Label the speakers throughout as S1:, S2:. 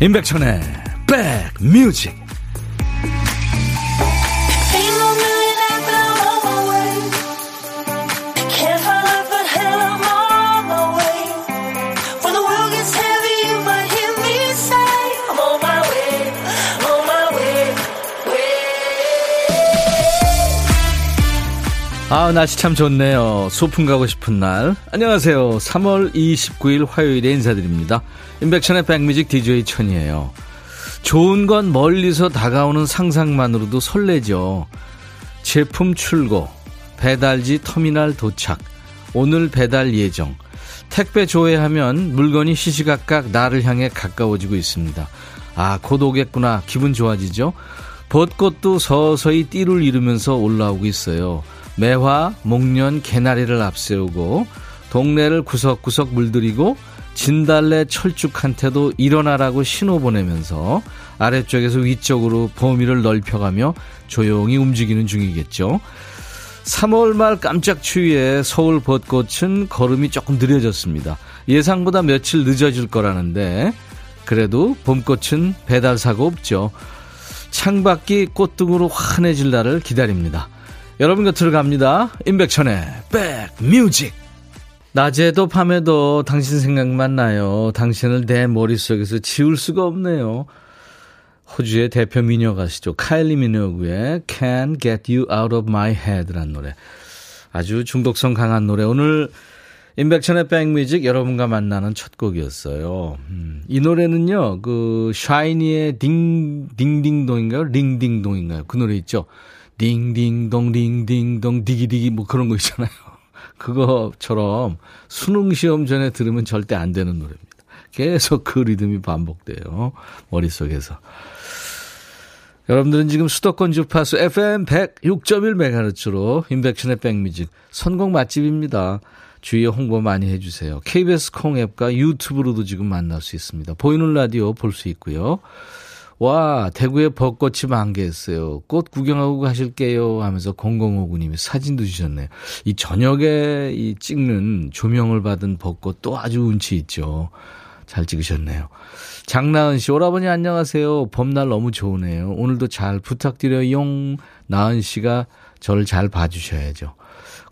S1: 임백천의 백뮤직 아, 날씨 참 좋네요. 소풍 가고 싶은 날. 안녕하세요. 3월 29일 화요일에 인사드립니다. 임백천의 백뮤직 DJ 천이에요. 좋은 건 멀리서 다가오는 상상만으로도 설레죠. 제품 출고, 배달지 터미널 도착, 오늘 배달 예정. 택배 조회하면 물건이 시시각각 나를 향해 가까워지고 있습니다. 아, 곧 오겠구나. 기분 좋아지죠? 벚꽃도 서서히 띠를 이루면서 올라오고 있어요. 매화, 목련, 개나리를 앞세우고 동네를 구석구석 물들이고 진달래 철쭉한테도 일어나라고 신호 보내면서 아래쪽에서 위쪽으로 범위를 넓혀가며 조용히 움직이는 중이겠죠. 3월 말 깜짝 추위에 서울 벚꽃은 걸음이 조금 느려졌습니다. 예상보다 며칠 늦어질 거라는데 그래도 봄꽃은 배달 사고 없죠. 창밖이 꽃등으로 환해질 날을 기다립니다. 여러분 곁으로 갑니다. 임백천의 백뮤직. 낮에도 밤에도 당신 생각만 나요. 당신을 내 머릿속에서 지울 수가 없네요. 호주의 대표 미녀 가시죠. 카일리 미노그의 Can't Get You Out of My Head라는 노래. 아주 중독성 강한 노래. 오늘 임백천의 백뮤직 여러분과 만나는 첫 곡이었어요. 음, 이 노래는요, 그, 샤이니의 딩, 딩딩동인가요? 링딩동인가요? 그 노래 있죠? 딩딩동 딩딩동 디기디기 뭐 그런 거 있잖아요. 그거처럼 수능 시험 전에 들으면 절대 안 되는 노래입니다. 계속 그 리듬이 반복돼요. 머릿속에서. 여러분들은 지금 수도권 주파수 FM 106.1MHz로 인백션의 백뮤직 선곡 맛집입니다. 주위에 홍보 많이 해주세요. KBS 콩 앱과 유튜브로도 지금 만날 수 있습니다. 보이는 라디오 볼 수 있고요. 와, 대구에 벚꽃이 만개했어요. 꽃 구경하고 가실게요. 하면서 0059님이 사진도 주셨네요. 이 저녁에 이 찍는 조명을 받은 벚꽃 또 아주 운치 있죠. 잘 찍으셨네요. 장나은 씨, 오라버니 안녕하세요. 봄날 너무 좋으네요. 오늘도 잘 부탁드려요. 나은 씨가 저를 잘 봐주셔야죠.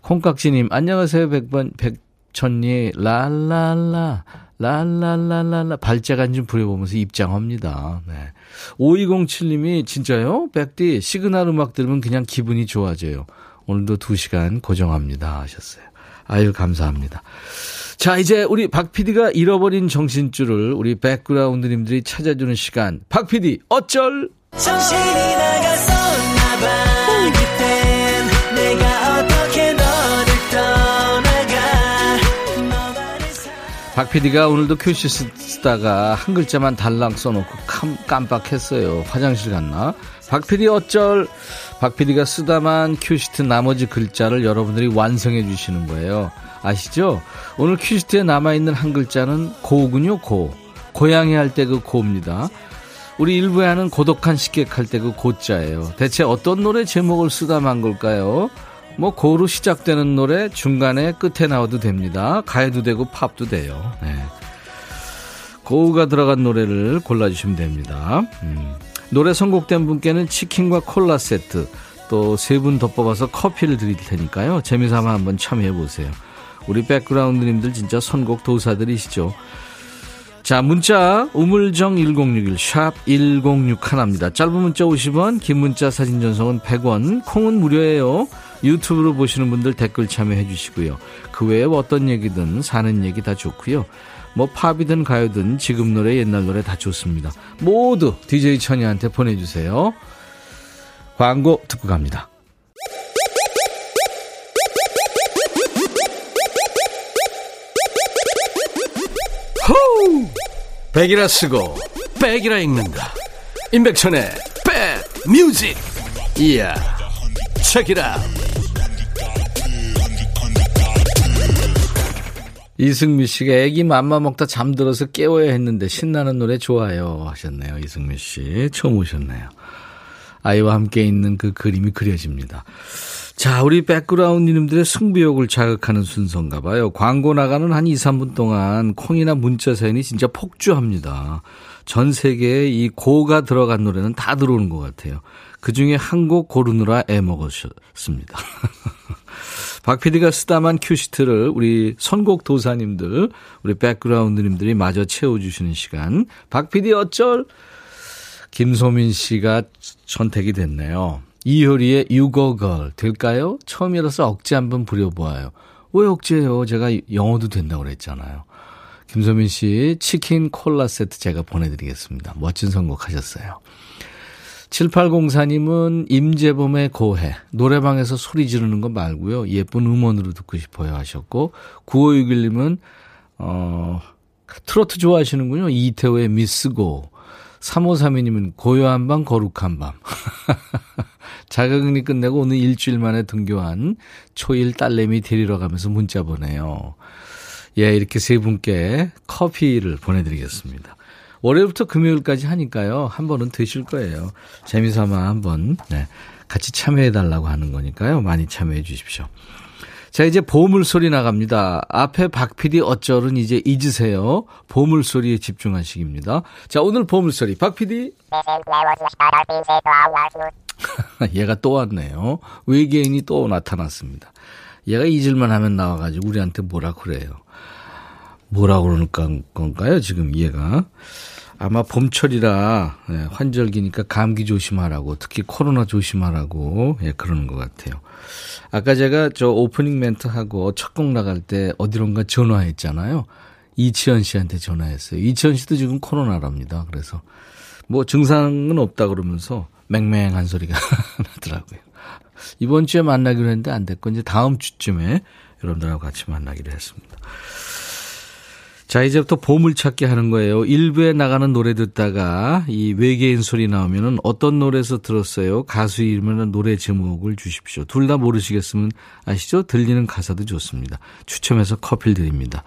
S1: 콩깍지님, 안녕하세요. 백번, 백천니, 랄랄라. 랄랄랄랄라 발자간 좀 부려보면서 입장합니다. 네. 5207님이 진짜요? 백디 시그널 음악 들으면 그냥 기분이 좋아져요. 오늘도 2시간 고정합니다 하셨어요. 아유 감사합니다. 자 이제 우리 박 PD가 잃어버린 정신줄을 우리 백그라운드님들이 찾아주는 시간. 박 PD 어쩔? 정신이 나갔었나 봐 박 PD가 오늘도 큐시트 쓰다가 한 글자만 달랑 써놓고 깜빡했어요. 화장실 갔나? 박 PD 어쩔? 박 PD가 쓰다만 큐시트 나머지 글자를 여러분들이 완성해 주시는 거예요. 아시죠? 오늘 큐시트에 남아있는 한 글자는 고군요, 고. 고양이 할 때 그 고입니다. 우리 일부에 하는 고독한 식객 할 때 그 고자예요. 대체 어떤 노래 제목을 쓰다 만 걸까요? 뭐 고로 시작되는 노래 중간에 끝에 나와도 됩니다. 가요도 되고 팝도 돼요. 네. 고우가 들어간 노래를 골라주시면 됩니다. 음. 노래 선곡된 분께는 치킨과 콜라 세트 또 세 분 더 뽑아서 커피를 드릴 테니까요. 재미삼아 한번 참여해 보세요. 우리 백그라운드님들 진짜 선곡 도사들이시죠. 자, 문자 우물정 1061 샵 1061입니다. 짧은 문자 50원, 긴 문자 사진 전송은 100원, 콩은 무료예요. 유튜브로 보시는 분들 댓글 참여해 주시고요. 그 외에 어떤 얘기든 사는 얘기 다 좋고요. 뭐 팝이든 가요든 지금 노래 옛날 노래 다 좋습니다. 모두 DJ 천이한테 보내주세요. 광고 듣고 갑니다. 호우! 백이라 쓰고 백이라 읽는다. 임백천의 백 뮤직. 이야. 책이라. 이승미 씨가 애기 맘마 먹다 잠들어서 깨워야 했는데 신나는 노래 좋아요 하셨네요. 이승미 씨 처음 오셨네요. 아이와 함께 있는 그 그림이 그려집니다. 자, 우리 백그라운드님들의 승부욕을 자극하는 순서인가 봐요. 광고 나가는 한 2, 3분 동안 콩이나 문자 사연이 진짜 폭주합니다. 전 세계에 이 고가 들어간 노래는 다 들어오는 것 같아요. 그 중에 한 곡 고르느라 애먹었습니다. 박 PD가 쓰다만 큐시트를 우리 선곡 도사님들, 우리 백그라운드님들이 마저 채워주시는 시간. 박 PD 어쩔? 김소민 씨가 선택이 됐네요. 이효리의 유고걸 될까요? 처음이라서 억지 한번 부려보아요. 왜 억지예요? 제가 영어도 된다고 그랬잖아요. 김소민 씨 치킨 콜라 세트 제가 보내드리겠습니다. 멋진 선곡 하셨어요. 7804님은 임재범의 고해 노래방에서 소리 지르는 거 말고요. 예쁜 음원으로 듣고 싶어요 하셨고 9561님은 어 트로트 좋아하시는군요. 이태호의 미스고 3532님은 고요한 밤 거룩한 밤 자가격리 끝내고 오늘 일주일 만에 등교한 초일 딸내미 데리러 가면서 문자 보내요. 예, 이렇게 세 분께 커피를 보내드리겠습니다. 월요일부터 금요일까지 하니까요. 한 번은 드실 거예요. 재미삼아 한번 네, 같이 참여해 달라고 하는 거니까요. 많이 참여해 주십시오. 자, 이제 보물 소리 나갑니다. 앞에 박 PD 어쩔은 이제 잊으세요. 보물 소리에 집중하시기입니다. 자, 오늘 보물 소리. 박 PD. 얘가 또 왔네요. 외계인이 또 나타났습니다. 얘가 잊을만 하면 나와가지고 우리한테 뭐라 그래요. 뭐라 그러는 건가요, 지금 얘가? 아마 봄철이라 예, 환절기니까 감기 조심하라고 특히 코로나 조심하라고 예, 그러는 것 같아요. 아까 제가 저 오프닝 멘트 하고 첫 곡 나갈 때 어디론가 전화했잖아요. 이치현 씨한테 전화했어요. 이치현 씨도 지금 코로나랍니다. 그래서 뭐 증상은 없다 그러면서 맹맹한 소리가 나더라고요. 이번 주에 만나기로 했는데 안 됐고 이제 다음 주쯤에 여러분들하고 같이 만나기로 했습니다. 자, 이제부터 보물찾기 하는 거예요. 일부에 나가는 노래 듣다가 이 외계인 소리 나오면은 어떤 노래에서 들었어요? 가수 이름이나 노래 제목을 주십시오. 둘 다 모르시겠으면 아시죠? 들리는 가사도 좋습니다. 추첨해서 커피를 드립니다.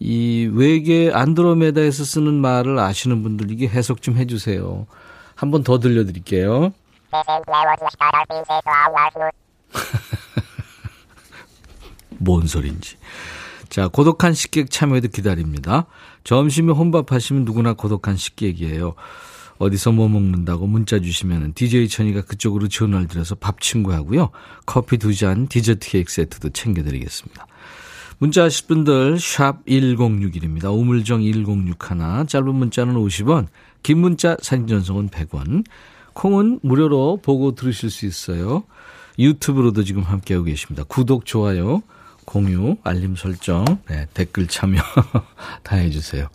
S1: 이 외계 안드로메다에서 쓰는 말을 아시는 분들 이게 해석 좀 해주세요. 한 번 더 들려드릴게요. 뭔 소린지. 자, 고독한 식객 참여도 기다립니다. 점심에 혼밥하시면 누구나 고독한 식객이에요. 어디서 뭐 먹는다고 문자 주시면 DJ 천이가 그쪽으로 전화를 드려서 밥 친구하고요. 커피 두 잔, 디저트 케이크 세트도 챙겨드리겠습니다. 문자 하실 분들 샵 1061입니다. 우물정 1061 짧은 문자는 50원 긴 문자 사진 전송은 100원 콩은 무료로 보고 들으실 수 있어요. 유튜브로도 지금 함께하고 계십니다. 구독, 좋아요 공유, 알림 설정, 네, 댓글 참여 다 해주세요.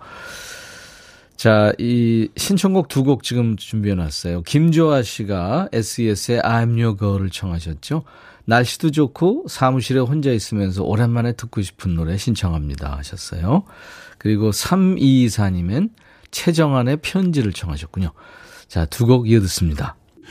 S1: 자, 이 신청곡 두 곡 지금 준비해 놨어요. 김조아 씨가 SES의 I'm Your Girl을 청하셨죠. 날씨도 좋고 사무실에 혼자 있으면서 오랜만에 듣고 싶은 노래 신청합니다 하셨어요. 그리고 3224님은 최정안의 편지를 청하셨군요. 자, 두 곡 이어 듣습니다.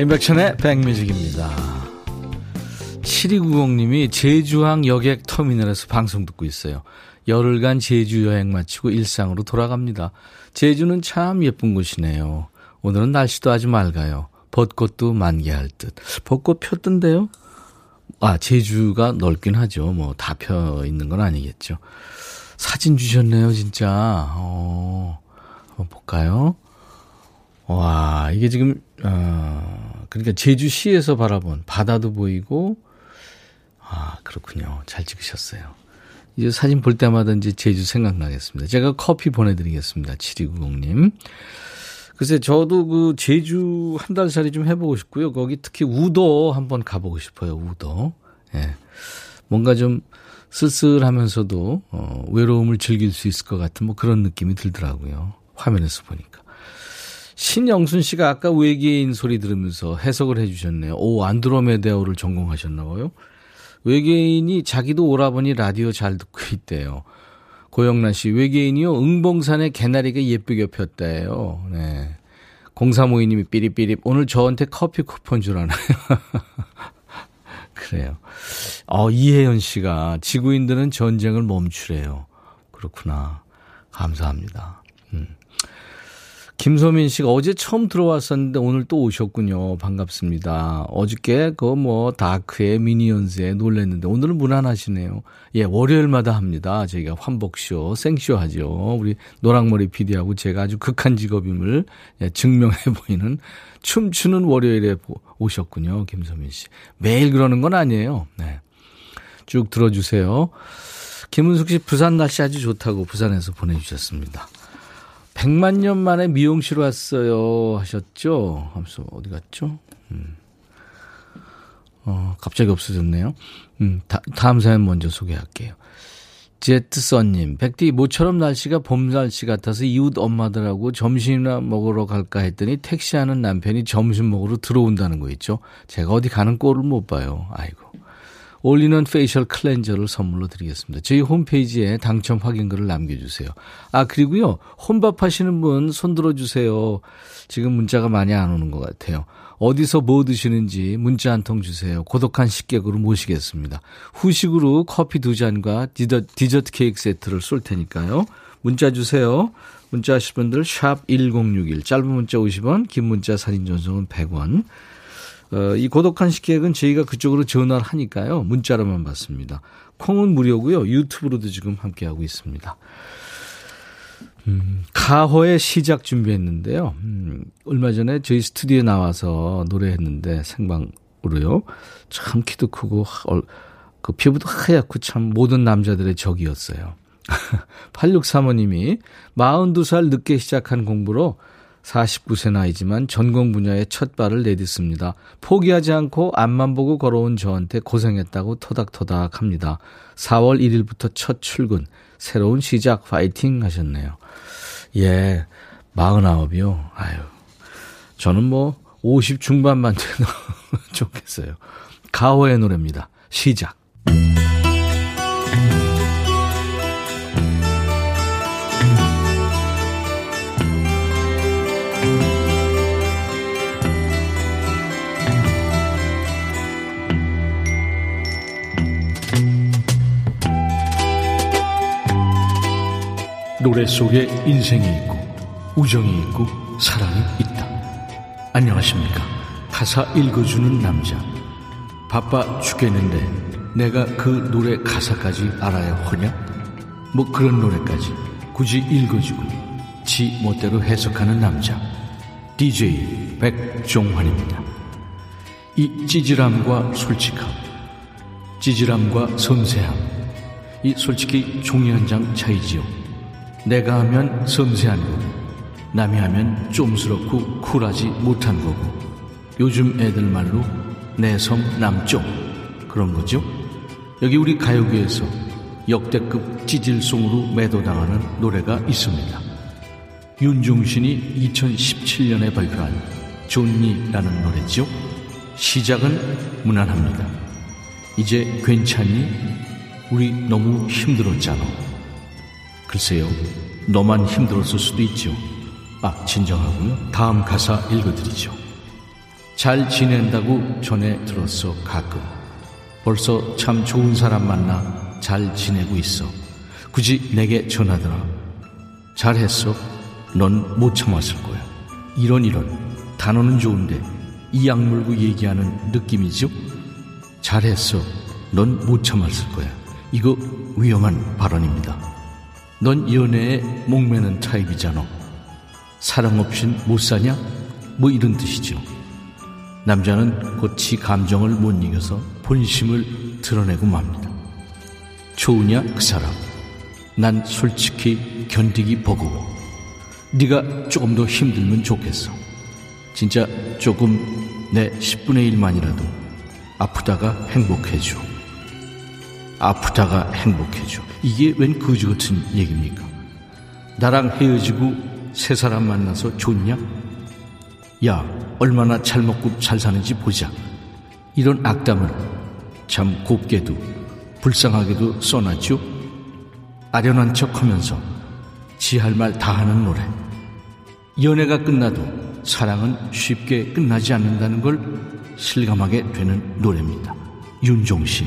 S1: 임백천의 백뮤직입니다. 7290님이 제주항 여객 터미널에서 방송 듣고 있어요. 열흘간 제주 여행 마치고 일상으로 돌아갑니다. 제주는 참 예쁜 곳이네요. 오늘은 날씨도 아주 맑아요. 벚꽃도 만개할 듯. 벚꽃 폈던데요? 아, 제주가 넓긴 하죠. 뭐, 다 펴 있는 건 아니겠죠. 사진 주셨네요, 진짜. 어, 한번 볼까요? 와, 이게 지금, 어, 그러니까 제주시에서 바라본 바다도 보이고, 아, 그렇군요. 잘 찍으셨어요. 이제 사진 볼 때마다 이제 제주 생각나겠습니다. 제가 커피 보내드리겠습니다. 7290님. 글쎄, 저도 그 제주 한 달 살이 좀 해보고 싶고요. 거기 특히 우도 한번 가보고 싶어요. 우도. 예. 뭔가 좀 쓸쓸하면서도, 어, 외로움을 즐길 수 있을 것 같은 뭐 그런 느낌이 들더라고요. 화면에서 보니까. 신영순 씨가 아까 외계인 소리 들으면서 해석을 해주셨네요. 오, 안드로메데오를 전공하셨나 봐요. 외계인이 자기도 오라버니 라디오 잘 듣고 있대요. 고영란 씨, 외계인이요, 응봉산에 개나리가 예쁘게 폈대요. 네. 0352님이 삐리삐리, 오늘 저한테 커피 쿠폰 주라나요? 그래요. 어, 이혜연 씨가 지구인들은 전쟁을 멈추래요. 그렇구나. 감사합니다. 음. 김소민 씨가 어제 처음 들어왔었는데 오늘 또 오셨군요. 반갑습니다. 어저께 그 뭐 다크의 미니언즈에 놀랬는데 오늘은 무난하시네요. 예, 월요일마다 합니다. 저희가 환복쇼, 생쇼 하죠. 우리 노랑머리 PD하고 제가 아주 극한 직업임을 예, 증명해 보이는 춤추는 월요일에 오셨군요. 김소민 씨. 매일 그러는 건 아니에요. 네. 쭉 들어주세요. 김은숙 씨 부산 날씨 아주 좋다고 부산에서 보내주셨습니다. 100만 년 만에 미용실 왔어요 하셨죠? 하면서 어디 갔죠? 음. 어, 갑자기 없어졌네요. 음, 다, 다음 사연 먼저 소개할게요. 제트선님, 백디 모처럼 날씨가 봄 날씨 같아서 이웃 엄마들하고 점심이나 먹으러 갈까 했더니 택시하는 남편이 점심 먹으러 들어온다는 거 있죠. 제가 어디 가는 꼴을 못 봐요. 아이고. 올리는 facial cleanser를 선물로 드리겠습니다. 저희 홈페이지에 당첨 확인글을 남겨주세요. 아, 그리고요, 혼밥 하시는 분 손 들어 주세요. 지금 문자가 많이 안 오는 것 같아요. 어디서 뭐 드시는지 문자 한 통 주세요. 고독한 식객으로 모시겠습니다. 후식으로 커피 두 잔과 디저, 디저트 케이크 세트를 쏠 테니까요. 문자 주세요. 문자 하실 분들 샵 1061, 짧은 문자 50원, 긴 문자 사진 전송은 100원. 어, 이 고독한 식객은 저희가 그쪽으로 전화를 하니까요. 문자로만 받습니다. 콩은 무료고요. 유튜브로도 지금 함께하고 있습니다. 음, 가호의 시작 준비했는데요. 음, 얼마 전에 저희 스튜디오에 나와서 노래했는데 생방으로요. 참 키도 크고 그 피부도 하얗고 참 모든 남자들의 적이었어요. 8635님이 42살 늦게 시작한 공부로 49세 나이지만 전공 분야에 첫 발을 내딛습니다. 포기하지 않고 앞만 보고 걸어온 저한테 고생했다고 토닥토닥 합니다. 4월 1일부터 첫 출근, 새로운 시작 파이팅 하셨네요. 예, 49이요. 아유, 저는 뭐 50 중반만 돼도 좋겠어요. 가호의 노래입니다. 시작.
S2: 노래 속에 인생이 있고 우정이 있고 사랑이 있다. 안녕하십니까. 가사 읽어주는 남자. 바빠 죽겠는데 내가 그 노래 가사까지 알아야 하냐? 뭐 그런 노래까지 굳이 읽어주고 지 멋대로 해석하는 남자. DJ 백종환입니다. 이 찌질함과 솔직함, 찌질함과 섬세함, 이 솔직히 종이 한 장 차이지요. 내가 하면 섬세한 거고, 남이 하면 좀스럽고 쿨하지 못한 거고, 요즘 애들 말로 내섬 남쪽 그런 거죠. 여기 우리 가요계에서 역대급 찌질송으로 매도당하는 노래가 있습니다. 윤종신이 2017년에 발표한 존니라는 노래죠. 시작은 무난합니다. 이제 괜찮니? 우리 너무 힘들었잖아. 글쎄요, 너만 힘들었을 수도 있죠. 아, 진정하고요. 다음 가사 읽어드리죠. 잘 지낸다고 전해 들었어, 가끔. 벌써 참 좋은 사람 만나 잘 지내고 있어. 굳이 내게 전하더라. 잘했어. 넌 못 참았을 거야. 이런 이런. 단어는 좋은데 이 약물고 얘기하는 느낌이죠? 잘했어. 넌 못 참았을 거야. 이거 위험한 발언입니다. 넌 연애에 목매는 타입이잖아. 사랑 없인 못 사냐? 뭐 이런 뜻이죠. 남자는 곧지 감정을 못 이겨서 본심을 드러내고 맙니다. 좋으냐 그 사람? 난 솔직히 견디기 버거워. 네가 조금 더 힘들면 좋겠어. 진짜 조금 내 10분의 1만이라도 아프다가 행복해져. 아프다가 행복해져. 이게 웬 거지 같은 얘기입니까? 나랑 헤어지고 새 사람 만나서 좋냐? 야, 얼마나 잘 먹고 잘 사는지 보자. 이런 악담을 참 곱게도 불쌍하게도 써놨죠. 아련한 척 하면서 지 할 말 다 하는 노래. 연애가 끝나도 사랑은 쉽게 끝나지 않는다는 걸 실감하게 되는 노래입니다. 윤종신,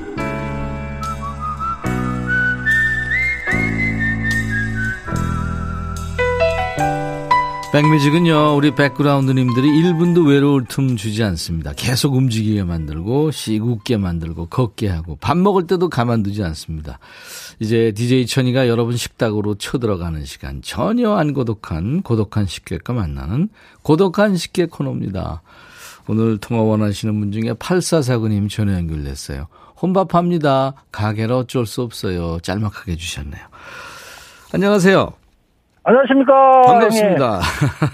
S1: 백뮤직은요, 우리 백그라운드님들이 1분도 외로울 틈 주지 않습니다. 계속 움직이게 만들고, 씩 웃게 만들고, 걷게 하고, 밥 먹을 때도 가만두지 않습니다. 이제 DJ 천이가 여러분 식탁으로 쳐들어가는 시간, 전혀 안 고독한, 고독한 식객과 만나는 고독한 식객 코너입니다. 오늘 통화 원하시는 분 중에 8449님 전화 연결됐어요. 혼밥합니다. 가게라 어쩔 수 없어요. 짤막하게 해주셨네요. 안녕하세요.
S3: 안녕하십니까.
S1: 반갑습니다.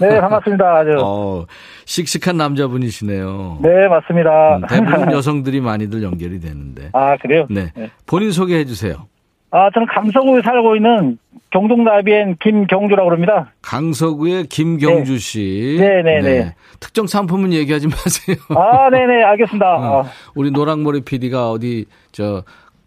S3: 네, 반갑습니다. 아주.
S1: 어, 씩씩한 남자분이시네요.
S3: 네, 맞습니다.
S1: 음, 대부분 여성들이 많이들 연결이 되는데.
S3: 아, 그래요?
S1: 네.
S3: 네.
S1: 본인 소개해 주세요.
S3: 아, 저는 감성구에 살고 있는 경동나비엔 김경주라고 합니다.
S1: 강서구의 김경주 씨.
S3: 네, 네, 네.
S1: 특정 상품은 얘기하지 마세요.
S3: 아, 네네, 알겠습니다.
S1: 어,
S3: 어,
S1: 우리 노랑머리 PD가 어디 저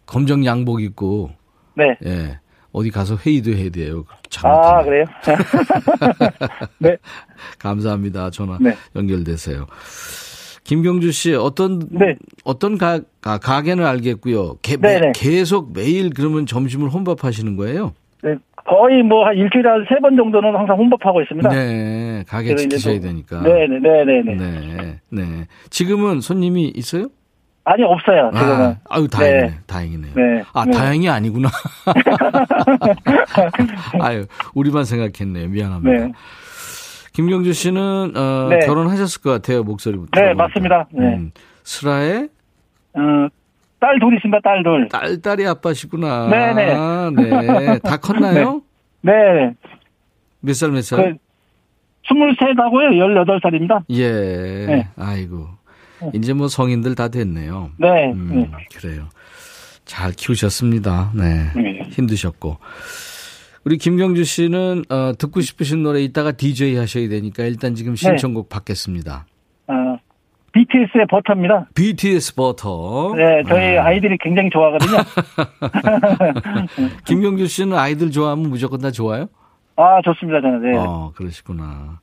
S1: 검정 양복 입고
S3: 네.
S1: 예. 어디 가서 회의도 해야 돼요.
S3: 아,
S1: 잘못하면.
S3: 그래요? 네.
S1: 감사합니다. 전화
S3: 네.
S1: 연결되세요. 김경주 씨 어떤
S3: 네.
S1: 어떤 가, 아, 가게는 알겠고요. 개-
S3: 네네.
S1: 계속 매일 그러면 점심을 혼밥 하시는 거예요?
S3: 네. 거의 뭐 한 일주일에 한 세 번 정도는 항상 혼밥하고 있습니다.
S1: 네, 가게 지키셔야
S3: 또-
S1: 되니까.
S3: 네네, 네네 네.
S1: 네, 네. 지금은 손님이 있어요?
S3: 아니, 없어요, 지금은.
S1: 아, 아유 다행이네,
S3: 네.
S1: 다행이네요.
S3: 네.
S1: 아,
S3: 네.
S1: 다행이 아니구나. 아유, 우리만 생각했네요. 미안합니다.
S3: 네.
S1: 김경주 씨는 어,
S3: 네.
S1: 결혼하셨을 것 같아요, 목소리부터.
S3: 네,
S1: 들어보니까.
S3: 맞습니다. 네.
S1: 음, 슬아의
S3: 어, 딸둘 있습니다, 딸 둘.
S1: 딸 딸이 아빠시구나.
S3: 네네.
S1: 네. 다 컸나요?
S3: 네.
S1: 몇 살, 몇
S3: 그,
S1: 살?
S3: 23하고요, 18살입니다.
S1: 예.
S3: 네.
S1: 아이고. 이제 뭐 성인들 다 됐네요.
S3: 네.
S1: 음,
S3: 네.
S1: 그래요. 잘 키우셨습니다. 네.
S3: 네.
S1: 힘드셨고. 우리 김경주 씨는 어, 듣고 싶으신 노래 이따가 DJ 하셔야 되니까 일단 지금 신청곡 받겠습니다.
S3: 어, BTS의 버터입니다.
S1: BTS 버터.
S3: 네, 저희 아이들이 굉장히 좋아하거든요.
S1: 김경주 씨는 아이들 좋아하면 무조건 다 좋아요?
S3: 아, 좋습니다, 저는. 네.
S1: 어, 그러시구나.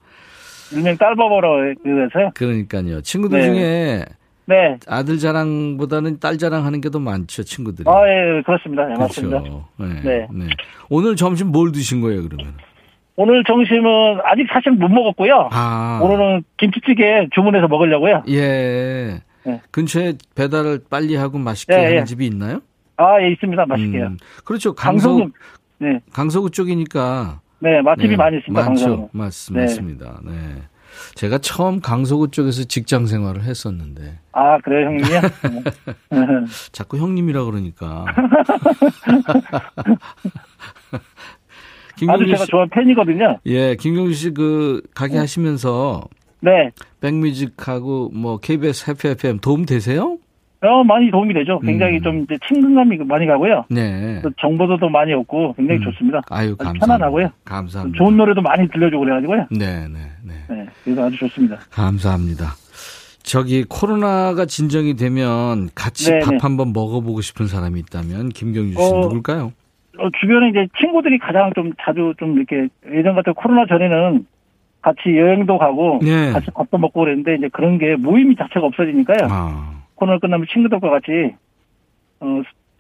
S3: 일명 딸버버로 그래서요.
S1: 그러니까요. 친구들
S3: 네.
S1: 중에
S3: 네.
S1: 아들 자랑보다는 딸 자랑하는 게 더 많죠, 친구들이.
S3: 아, 예, 그렇습니다. 네, 맞습니다.
S1: 그렇죠. 네.
S3: 네.
S1: 네. 오늘 점심 뭘 드신 거예요, 그러면?
S3: 오늘 점심은 아직 사실 못 먹었고요.
S1: 아.
S3: 오늘은 김치찌개 주문해서 먹으려고요.
S1: 예.
S3: 네.
S1: 근처에 배달을 빨리 하고 맛있게
S3: 예,
S1: 하는
S3: 예.
S1: 집이 있나요?
S3: 아, 예, 있습니다. 맛있게요.
S1: 음, 그렇죠. 강서구,
S3: 강서구, 네,
S1: 강서구 쪽이니까.
S3: 네, 맛집이
S1: 네,
S3: 많이 있습니다.
S1: 많죠. 맞,
S3: 네.
S1: 맞습니다. 네. 제가 처음 강서구 쪽에서 직장 생활을 했었는데
S3: 아, 그래요, 형님이요? 네.
S1: 자꾸 형님이라 그러니까.
S3: 아주 제가
S1: 씨,
S3: 좋아하는 팬이거든요.
S1: 예, 김경주 씨 그 가게 하시면서
S3: 네.
S1: 백뮤직하고 뭐 KBS 해피 FM 도움 되세요?
S3: 어, 많이 도움이 되죠. 굉장히
S1: 음.
S3: 좀 이제 친근감이 많이 가고요.
S1: 네.
S3: 또 정보도 많이 얻고 굉장히
S1: 음.
S3: 좋습니다.
S1: 아유, 감사합니다.
S3: 편안하고요.
S1: 감사합니다.
S3: 좋은 노래도 많이 들려주고 그래가지고요.
S1: 네, 네, 네.
S3: 네, 그래서 아주 좋습니다.
S1: 감사합니다. 저기 코로나가 진정이 되면 같이
S3: 네네.
S1: 밥 한번 먹어보고 싶은 사람이 있다면 김경주 씨
S3: 어,
S1: 누굴까요?
S3: 어, 주변에 이제 친구들이 가장 좀 자주 좀 이렇게 예전 같은 코로나 전에는 같이 여행도 가고
S1: 네.
S3: 같이 밥도 먹고 그랬는데 이제 그런 게 모임이 자체가 없어지니까요.
S1: 아,
S3: 코로나 끝나면 친구들과 같이 어,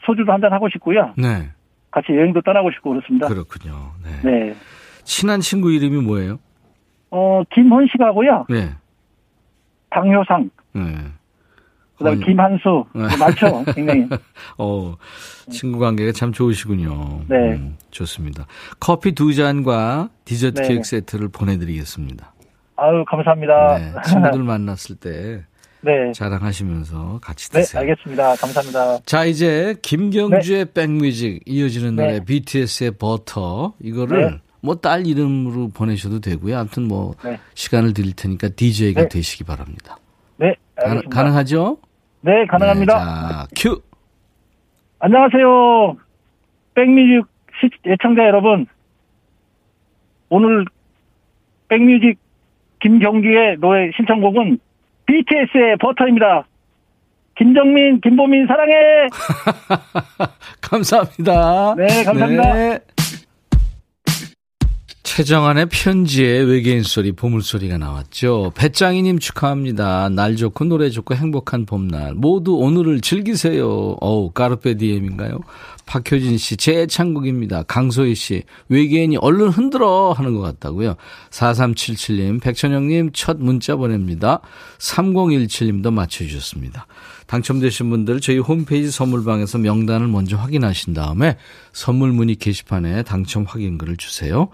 S3: 소주도 한잔 하고 싶고요.
S1: 네.
S3: 같이 여행도 떠나고 싶고 그렇습니다.
S1: 그렇군요. 네.
S3: 네.
S1: 친한 친구 이름이 뭐예요?
S3: 어, 김헌 씨가고요.
S1: 네.
S3: 강효상,
S1: 네.
S3: 그다음에
S1: 헌-
S3: 김한수
S1: 네.
S3: 많죠. 굉장히.
S1: 어, 친구 관계가 참 좋으시군요.
S3: 네.
S1: 음, 좋습니다. 커피 두 잔과 디저트
S3: 네.
S1: 케이크 세트를 보내드리겠습니다.
S3: 아유 감사합니다.
S1: 네. 친구들 만났을 때
S3: 네.
S1: 자랑하시면서 같이 네, 드세요.
S3: 네, 알겠습니다. 감사합니다.
S1: 자, 이제 김경주의 네. 백뮤직 이어지는 노래 네. BTS의 버터 이거를 네. 뭐딸 이름으로 보내셔도 되고요. 아무튼 뭐 네. 시간을 드릴 테니까 DJ가 네. 되시기 바랍니다.
S3: 네, 알겠습니다.
S1: 가 능, 하죠
S3: 네, 가능합니다. 네,
S1: 자, 큐.
S3: 안녕하세요. 백뮤직 애청자 여러분. 오늘 백뮤직 김경기의 노래 신청곡은 BTS의 버터입니다. 김정민, 김보민 사랑해.
S1: 감사합니다.
S3: 네, 감사합니다. 네.
S1: 최정안의 편지에 외계인 소리, 보물 소리가 나왔죠. 배짱이님 축하합니다. 날 좋고 노래 좋고 행복한 봄날. 모두 오늘을 즐기세요. 어우, 까르페 디엠인가요? 박효진 씨, 제 애창곡입니다. 강소희 씨, 외계인이 얼른 흔들어 하는 것 같다고요. 4377님, 백천영님 첫 문자 보냅니다. 3017님도 맞춰주셨습니다. 당첨되신 분들 저희 홈페이지 선물방에서 명단을 먼저 확인하신 다음에 선물 문의 게시판에 당첨 확인글을 주세요.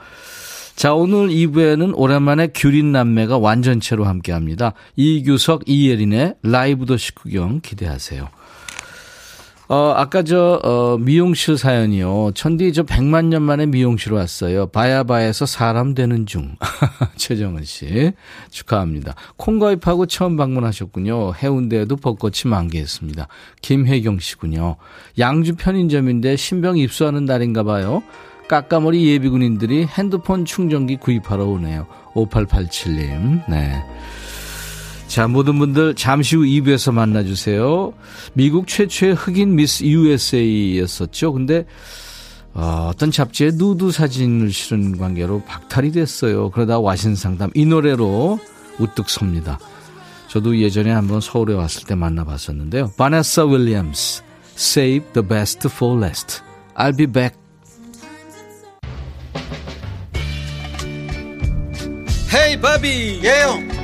S1: 자, 오늘 2부에는 오랜만에 규린 남매가 완전체로 함께 합니다. 이규석, 이예린의 라이브 도시 구경 기대하세요. 어, 아까 저, 어, 미용실 사연이요. 천디 저 100만 년 만에 미용실 왔어요. 바야바에서 사람 되는 중. 최정은 씨. 축하합니다. 콩 가입하고 처음 방문하셨군요. 해운대에도 벚꽃이 만개했습니다. 김혜경 씨군요. 양주 편의점인데 신병 입수하는 날인가 봐요. 까까머리 예비군인들이 핸드폰 충전기 구입하러 오네요. 5887님. 네. 자, 모든 분들 잠시 후 2부에서 만나주세요. 미국 최초의 흑인 미스 USA였었죠. 근데 어, 어떤 잡지에 누드 사진을 실은 관계로 박탈이 됐어요. 그러다 와신상담 이 노래로 우뚝 섭니다. 저도 예전에 한번 서울에 왔을 때 만나봤었는데요. 바네사 윌리엄스, Save the best for last. I'll be back.
S4: 헤이 바비
S5: 예영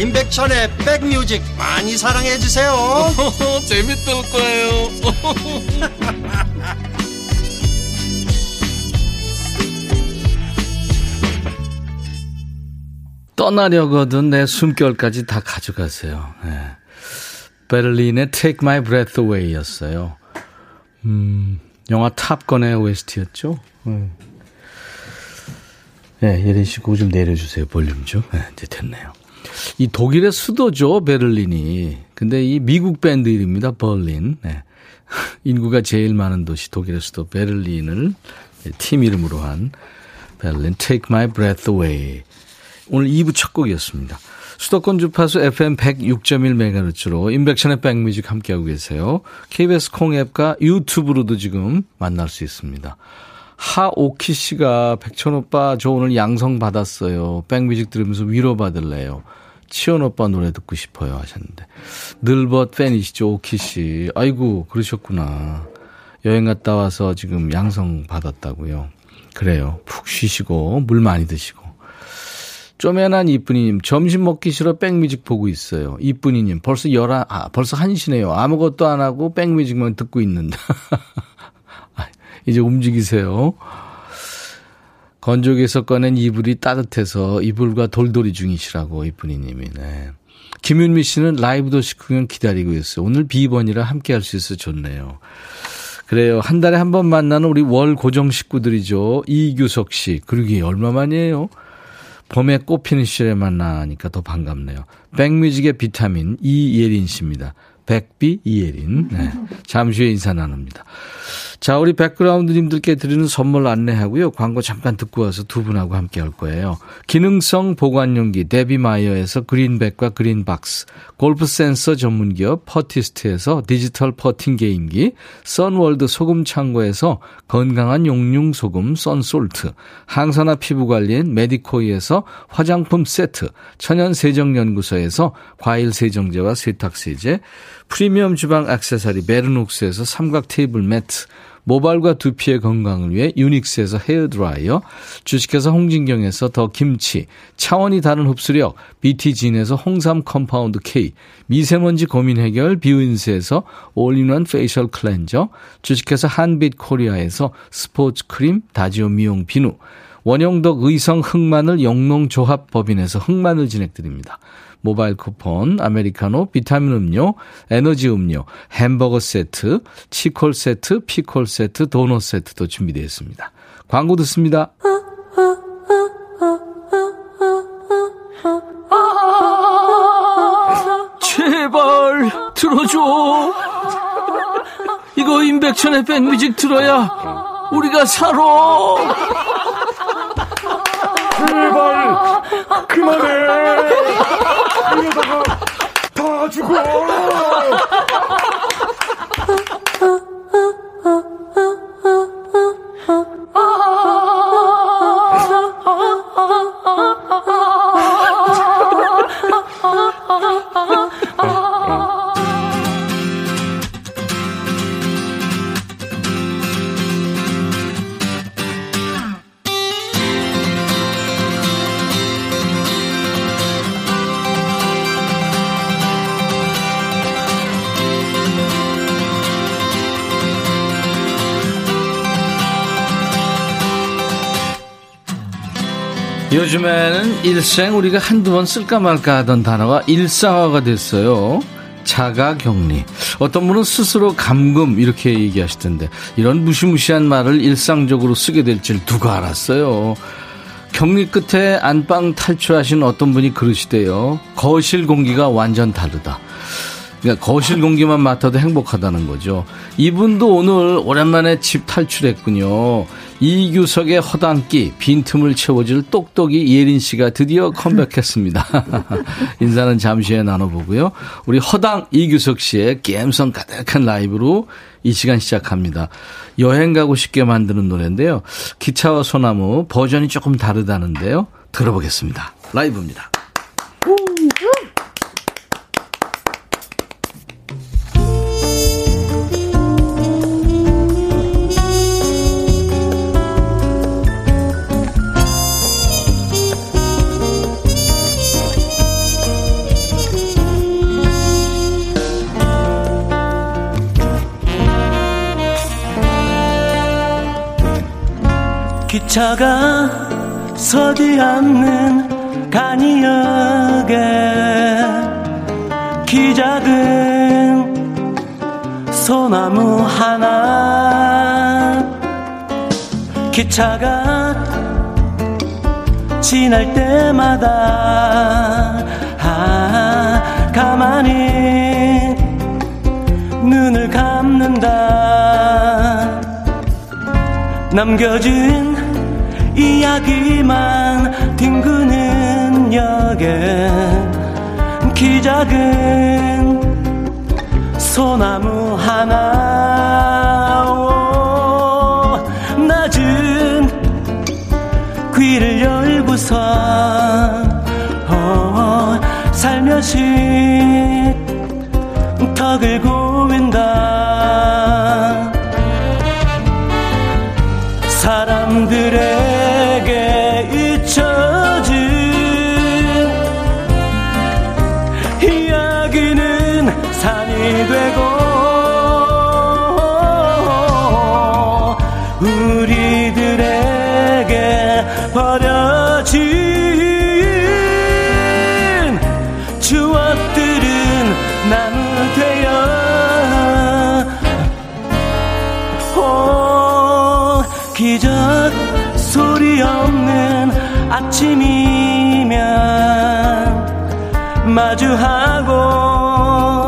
S5: 임백천의 백뮤직 많이 사랑해 주세요.
S4: 재밌을 거예요.
S1: 떠나려거든 내 숨결까지 다 가져가세요. 네. 베를린의 Take My Breath Away였어요. 음, 영화 탑건의 OST였죠. 음. 네, 예린 씨 그거 좀 내려주세요. 볼륨 좀. 네, 이제 됐네요. 이 독일의 수도죠, 베를린이. 근데 이 미국 밴드 이름입니다, 벌린. 네. 인구가 제일 많은 도시 독일의 수도 베를린을 팀 이름으로 한 베를린 Take My Breath Away. 오늘 2부 첫 곡이었습니다. 수도권 주파수 FM 106.1MHz로 인백션의 백뮤직 함께하고 계세요. KBS 콩앱과 유튜브로도 지금 만날 수 있습니다. 하오키 씨가 백천 오빠 저 오늘 양성 받았어요. 백뮤직 들으면서 위로 받을래요. 치원 오빠 노래 듣고 싶어요 하셨는데 늘벗 팬이시죠 오키 씨. 아이고 그러셨구나. 여행 갔다 와서 지금 양성 받았다고요. 그래요. 푹 쉬시고 물 많이 드시고. 쪼매난 이쁜이님 점심 먹기 싫어 백뮤직 보고 있어요. 이쁜이님 벌써 열아 아 벌써 한시네요. 아무것도 안 하고 백뮤직만 듣고 있는다. 이제 움직이세요. 건조기에서 꺼낸 이불이 따뜻해서 이불과 돌돌이 중이시라고 이쁜이님이 네. 김윤미 씨는 라이브 도시 공연 기다리고 있어요. 오늘 비번이라 함께 할 수 있어 좋네요. 그래요. 한 달에 한 번 만나는 우리 월 고정 식구들이죠. 이규석 씨. 그러기 얼마만이에요? 봄에 꽃피는 시절에 만나니까 더 반갑네요. 백뮤직의 비타민 이예린 씨입니다. 백비 이예린. 네. 잠시 후에 인사 나눕니다. 자, 우리 백그라운드님들께 드리는 선물 안내하고요. 광고 잠깐 듣고 와서 두 분하고 함께 할 거예요. 기능성 보관용기 데비마이어에서 그린백과 그린박스, 골프 센서 전문기업 퍼티스트에서 디지털 퍼팅 게임기, 선월드 소금 창고에서 건강한 용융 소금 썬솔트, 항산화 피부 관리엔 메디코이에서 화장품 세트, 천연 세정 연구소에서 과일 세정제와 세탁 세제, 프리미엄 주방 액세서리 베르녹스에서 삼각 테이블 매트, 모발과 두피의 건강을 위해 유닉스에서 헤어드라이어, 주식회사 홍진경에서 더 김치, 차원이 다른 흡수력 BT진에서 홍삼 compound K, 미세먼지 고민 해결 비윈스에서 all-in-one facial cleanser, 주식회사 한빛 코리아에서 스포츠 크림 다지오 미용 비누, 원형덕 의성 흑마늘 영농조합 법인에서 흑마늘 진행드립니다. 모바일 쿠폰, 아메리카노, 비타민 음료, 에너지 음료, 햄버거 세트, 치콜 세트, 피콜 세트, 도넛 세트도 준비되어 있습니다. 광고 듣습니다. 제발 들어줘. 이거 임백천의 백뮤직 들어야 우리가 살아.
S6: 제발 그만해. 이러다가 다 죽어.
S1: 요즘에는 일생 우리가 한두 번 쓸까 말까 하던 단어가 일상화가 됐어요. 자가 격리. 어떤 분은 스스로 감금 이렇게 얘기하시던데 이런 무시무시한 말을 일상적으로 쓰게 될 줄 누가 알았어요. 격리 끝에 안방 탈출하신 어떤 분이 그러시대요. 거실 공기가 완전 다르다. 그러니까 거실 공기만 맡아도 행복하다는 거죠. 이분도 오늘 오랜만에 집 탈출했군요. 이규석의 허당끼 빈틈을 채워줄 똑똑이 예린 씨가 드디어 컴백했습니다. 인사는 잠시 후에 나눠보고요. 우리 허당 이규석 씨의 갬성 가득한 라이브로 이 시간 시작합니다. 여행 가고 싶게 만드는 노래인데요. 기차와 소나무 버전이 조금 다르다는데요. 들어보겠습니다. 라이브입니다.
S7: 차가 서지 않는 간이역에 키 작은 소나무 하나. 기차가 지날 때마다 아, 가만히 눈을 감는다. 남겨진 이야기만 뒹구는 역에 키 작은 소나무 하나. 오, 낮은 귀를 열고서 어, 살며시 턱을 고 기적 소리 없는 아침이면 마주하고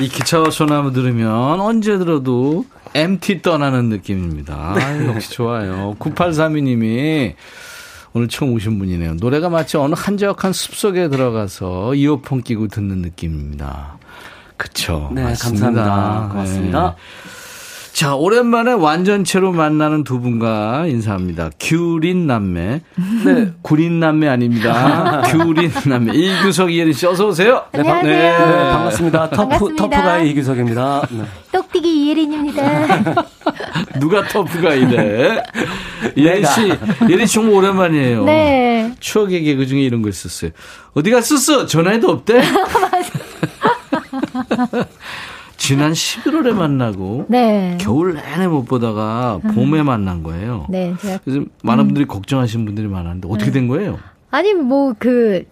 S7: 이
S1: 기차와 소나무 들으면 언제 들어도 MT 떠나는 느낌입니다. 아, 역시 좋아요. 9832님이 오늘 처음 오신 분이네요. 노래가 마치 어느 한적한 숲속에 들어가서 이어폰 끼고 듣는 느낌입니다. 그쵸.
S7: 네,
S1: 맞습니다.
S7: 감사합니다. 고맙습니다.
S1: 네. 자, 오랜만에 완전체로 만나는 두 분과 인사합니다. 귤인 남매. 네, 구린 남매 아닙니다. 귤인 남매. 이규석 이혜린 씨 어서 오세요.
S7: 네, 반-
S8: 안녕하세요.
S7: 네, 반갑습니다. 터프. 터프가의 이규석입니다. 네.
S8: 똑띠기 이혜린입니다.
S1: 누가 터프가 이래? 예린 씨, 예린 씨 정말 오랜만이에요.
S8: 네.
S1: 추억의 개그 중에 이런 거 있었어요. 어디 갔었어? 전화해도 없대? 지난 11월에 만나고
S8: 네.
S1: 겨울 내내 못 보다가 봄에 만난 거예요.
S8: 네, 제가
S1: 그래서 많은 분들이 걱정하시는 분들이 많았는데 어떻게 된 거예요?
S8: 아니 뭐그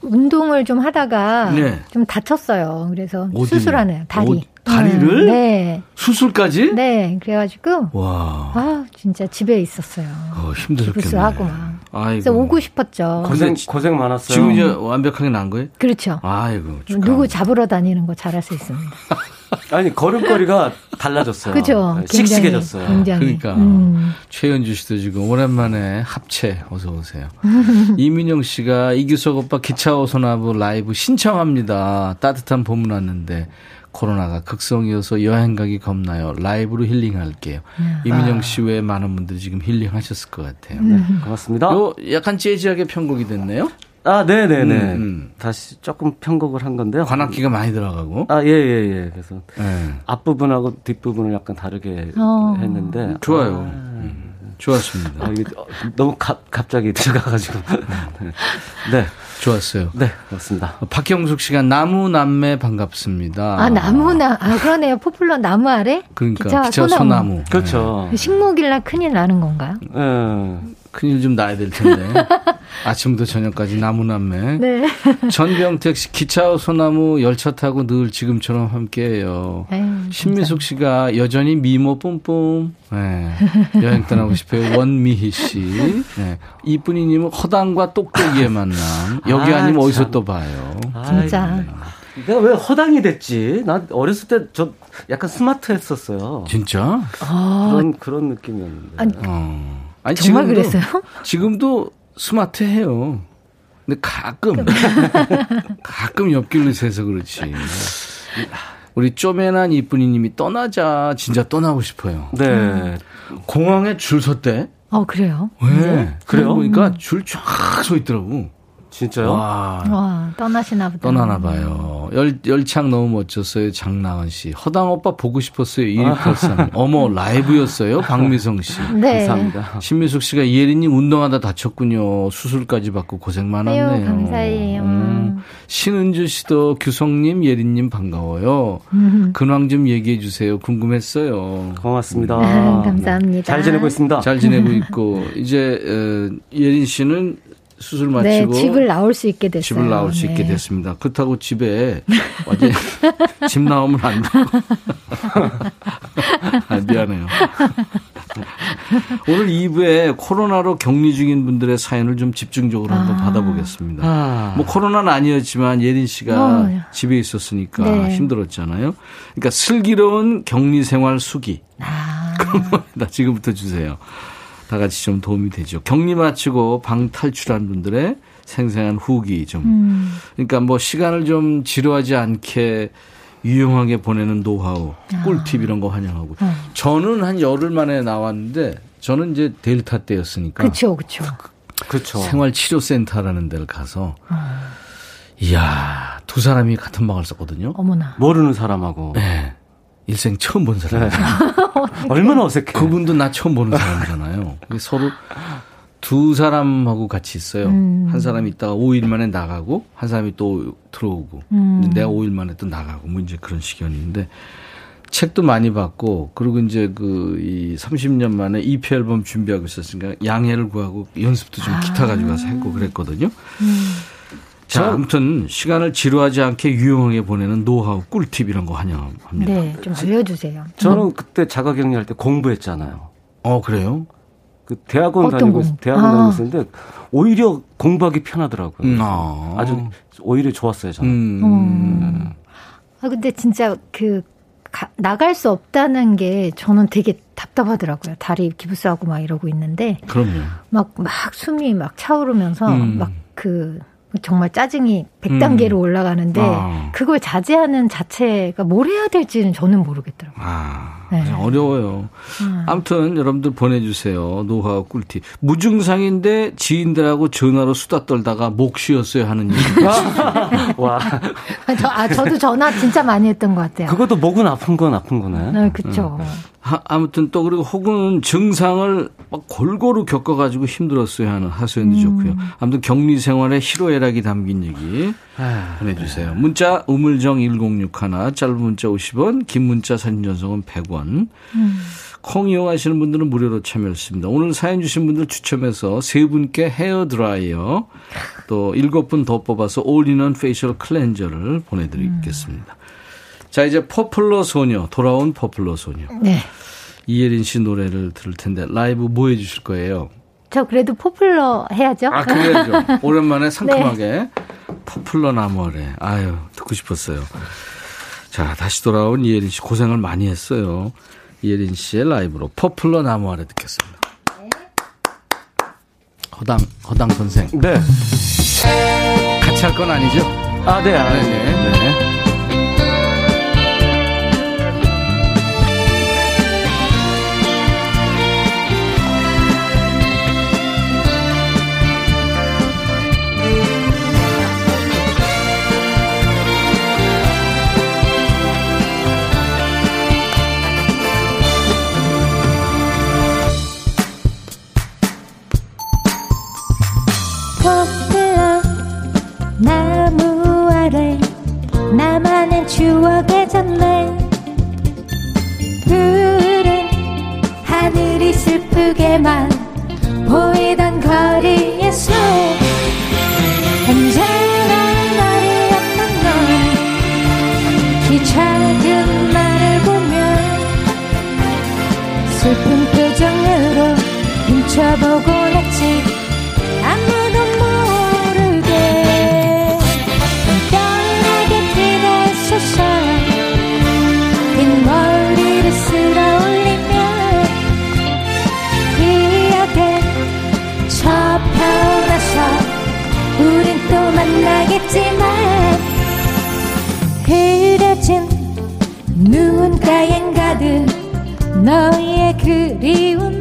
S8: 운동을 좀 하다가
S1: 네.
S8: 좀 다쳤어요. 그래서
S1: 어디?
S8: 수술하네요. 다리.
S1: 어, 다리를?
S8: 네.
S1: 수술까지?
S8: 네. 그래가지고
S1: 와,
S8: 아 진짜 집에 있었어요.
S1: 어, 힘드셨겠네.
S8: 수술하고 막.
S1: 아이고.
S8: 그래서 오고 싶었죠.
S7: 고생, 고생 많았어요.
S1: 지금 이제 완벽하게 난 거예요?
S8: 그렇죠.
S1: 아이고. 축하합니다.
S8: 누구 잡으러 다니는 거 잘할 수 있습니다.
S7: 아니, 걸음걸이가 달라졌어요.
S8: 그죠?
S7: 네, 씩씩해졌어요.
S8: 굉장히.
S1: 그러니까
S8: 음.
S1: 최현주 씨도 지금 오랜만에 합체 어서 오세요. 이민영 씨가 이규석 오빠 기차 오소나부 라이브 신청합니다. 따뜻한 봄은 왔는데 코로나가 극성이어서 여행 가기 겁나요. 라이브로 힐링할게요. 이민영 씨 외에 많은 분들이 지금 힐링하셨을 것 같아요.
S8: 음.
S7: 고맙습니다.
S1: 요 약간 재즈하게 편곡이 됐네요.
S7: 아, 네네네.
S1: 음, 음.
S7: 다시 조금 편곡을 한 건데요.
S1: 관악기가 많이 들어가고.
S7: 아, 예, 예, 예. 그래서
S1: 네.
S7: 앞부분하고 뒷부분을 약간 다르게
S8: 어.
S7: 했는데.
S1: 좋아요. 음, 좋았습니다.
S7: 아, 이게 어, 너무 갑, 갑자기 들어가가지고. 네.
S1: 좋았어요.
S7: 네, 맞습니다.
S1: 박형숙 씨가 나무 남매 반갑습니다.
S8: 아 나무나 아 그러네요. 포플러 나무 아래
S1: 그러니까
S8: 기차,
S1: 기차,
S8: 소나무.
S1: 소나무.
S7: 그렇죠.
S8: 식목일날 큰일 나는 건가요?
S7: 예.
S1: 큰일 좀 나야 될 텐데. 아침부터 저녁까지 나무남매.
S8: 네.
S1: 전병택 씨 기차 소나무 열차 타고 늘 지금처럼 함께해요.
S8: 아유,
S1: 신미숙 씨가 여전히 미모 뿜뿜. 네. 여행 떠나고 싶어요. 원미희 씨. 네. 이쁜이님은 허당과 똑똑이의 만남. 여기
S7: 아,
S1: 아니면 어디서
S7: 참.
S1: 또 봐요.
S8: 진짜.
S7: 아이, 내가 왜 허당이 됐지? 난 어렸을 때 저 약간 스마트했었어요.
S1: 진짜?
S7: 그런 그런 느낌이었는데.
S8: 아니,
S1: 어. 아니,
S8: 정말
S1: 지금도-
S8: 그랬어요?
S1: 지금도 스마트해요. 근데 가끔 가끔 옆길로 새서 그렇지. 우리 쪼매난 이쁜이님이 떠나자 진짜 떠나고 싶어요.
S7: 네.
S1: 공항에 줄 섰대.
S8: 어 그래요?
S1: 왜? 그래요?
S8: 음.
S1: 보니까 줄 쫙 서 있더라고.
S7: 진짜요?
S1: 와.
S8: 와 떠나시나 보다.
S1: 떠나나 봐요. 열, 열창 너무 멋졌어요. 장나은 씨. 허당 오빠 보고 싶었어요. 1283. 어머, 라이브였어요. 박미성 씨.
S8: 네.
S7: 감사합니다.
S1: 신미숙 씨가 이혜린님 운동하다 다쳤군요. 수술까지 받고 고생 많았네요.
S8: 아유, 감사해요.
S1: 음. 신은주 씨도 규성님, 예린님 반가워요.
S8: 음.
S1: 근황 좀 얘기해 주세요. 궁금했어요.
S7: 고맙습니다.
S8: 아, 감사합니다.
S7: 잘 지내고 있습니다.
S1: 잘 지내고 있고 이제 어, 예린 씨는 수술
S8: 네,
S1: 마치고
S8: 집을 나올 수 있게 됐어요.
S1: 집을 나올 수 있게
S8: 네.
S1: 됐습니다. 그렇다고 집에 완전 집 나오면 안 되고. 아, 미안해요. 오늘 2부에 코로나로 격리 중인 분들의 사연을 좀 집중적으로 아. 한번 받아보겠습니다. 아. 뭐 코로나는 아니었지만 예린 씨가 어. 집에 있었으니까 네. 힘들었잖아요. 그러니까 슬기로운 격리 생활 수기. 아. 나 지금부터 주세요. 다 같이 좀 도움이 되죠. 격리 마치고 방 탈출한 분들의 생생한 후기 좀. 음. 그러니까 뭐 시간을 좀 지루하지 않게 유용하게 보내는 노하우, 아. 꿀팁 이런 거 환영하고. 어. 저는 한 열흘 만에 나왔는데 저는 이제 델타 때였으니까.
S8: 그렇죠, 그렇죠.
S1: 그렇죠. 생활치료센터라는 데를 가서 어. 이야 두 사람이 같은 방을 썼거든요.
S8: 어머나.
S7: 모르는 사람하고.
S1: 네. 일생 처음 본 사람. 네.
S7: 얼마나 어색해.
S1: 그분도 나 처음 보는 사람이잖아요. 서로 두 사람하고 같이 있어요. 음. 한 사람이 있다가 5일 만에 나가고 한 사람이 또 들어오고 음. 내가 5일 만에 또 나가고 뭐 이제 그런 시간인데 책도 많이 봤고 그리고 이제 그 이 30년 만에 EP 앨범 준비하고 있었으니까 양해를 구하고 연습도 좀 기타 가지고 가서 했고 그랬거든요. 음. 자, 아무튼 시간을 지루하지 않게 유용하게 보내는 노하우, 꿀팁 이런 거 환영합니다.
S8: 네, 좀 알려주세요.
S7: 저는 그때 자가격리할 때 공부했잖아요.
S1: 어, 그래요?
S7: 그 대학원 다니고 공? 대학원 아. 다니고 있었는데 오히려 공부하기 편하더라고요. 음, 아. 주 오히려 좋았어요 저는. 음.
S8: 음. 아 근데 진짜 그 가, 나갈 수 없다는 게 저는 되게 답답하더라고요. 다리 기부스하고 막 이러고 있는데.
S1: 그럼요.
S8: 막, 막 숨이 막 차오르면서 음. 막그 정말 짜증이 100단계로 음. 올라가는데 아. 그걸 자제하는 자체가 뭘 해야 될지는 저는 모르겠더라고요.
S1: 아, 네. 어려워요. 음. 아무튼 여러분들 보내주세요. 노하우 꿀팁. 무증상인데 지인들하고 전화로 수다 떨다가 목 쉬었어요 하는 얘기.
S8: 와. 저, 아, 저도 전화 진짜 많이 했던 것 같아요.
S7: 그것도 목은 아픈 건 아픈 거네.
S8: 네, 그쵸. 음.
S1: 아무튼 또 그리고 혹은 증상을 막 골고루 겪어가지고 힘들었어요 하는 하소연도 음. 좋고요. 아무튼 격리 생활의 희로애락이 담긴 얘기 아, 보내주세요. 문자 우물정 1061 짧은 문자 50원 긴 문자 사진 전송은 100원 음. 콩 이용하시는 분들은 무료로 참여했습니다. 오늘 사연 주신 분들 추첨해서 세 분께 헤어 드라이어 또 일곱 분 더 뽑아서 all-in-one facial cleanser를 보내드리겠습니다. 음. 자, 이제 포플러 소녀, 돌아온 포플러 소녀.
S8: 네.
S1: 이예린 씨 노래를 들을 텐데, 라이브 뭐 해주실 거예요?
S8: 저 그래도 포플러 해야죠.
S1: 아, 그래야죠. 오랜만에 상큼하게. 네. 포플러 나무아래. 아유, 듣고 싶었어요. 자, 다시 돌아온 이예린 씨 고생을 많이 했어요. 이예린 씨의 라이브로 포플러 나무 아래 듣겠습니다. 네. 허당, 허당 선생.
S7: 네.
S1: 같이 할 건 아니죠?
S7: 아, 네, 아, 네. 네. 네.
S9: 추억의 전래 푸른 하늘이 슬프게만 보이던 거리에서 누군가엔 가득 너의 그리움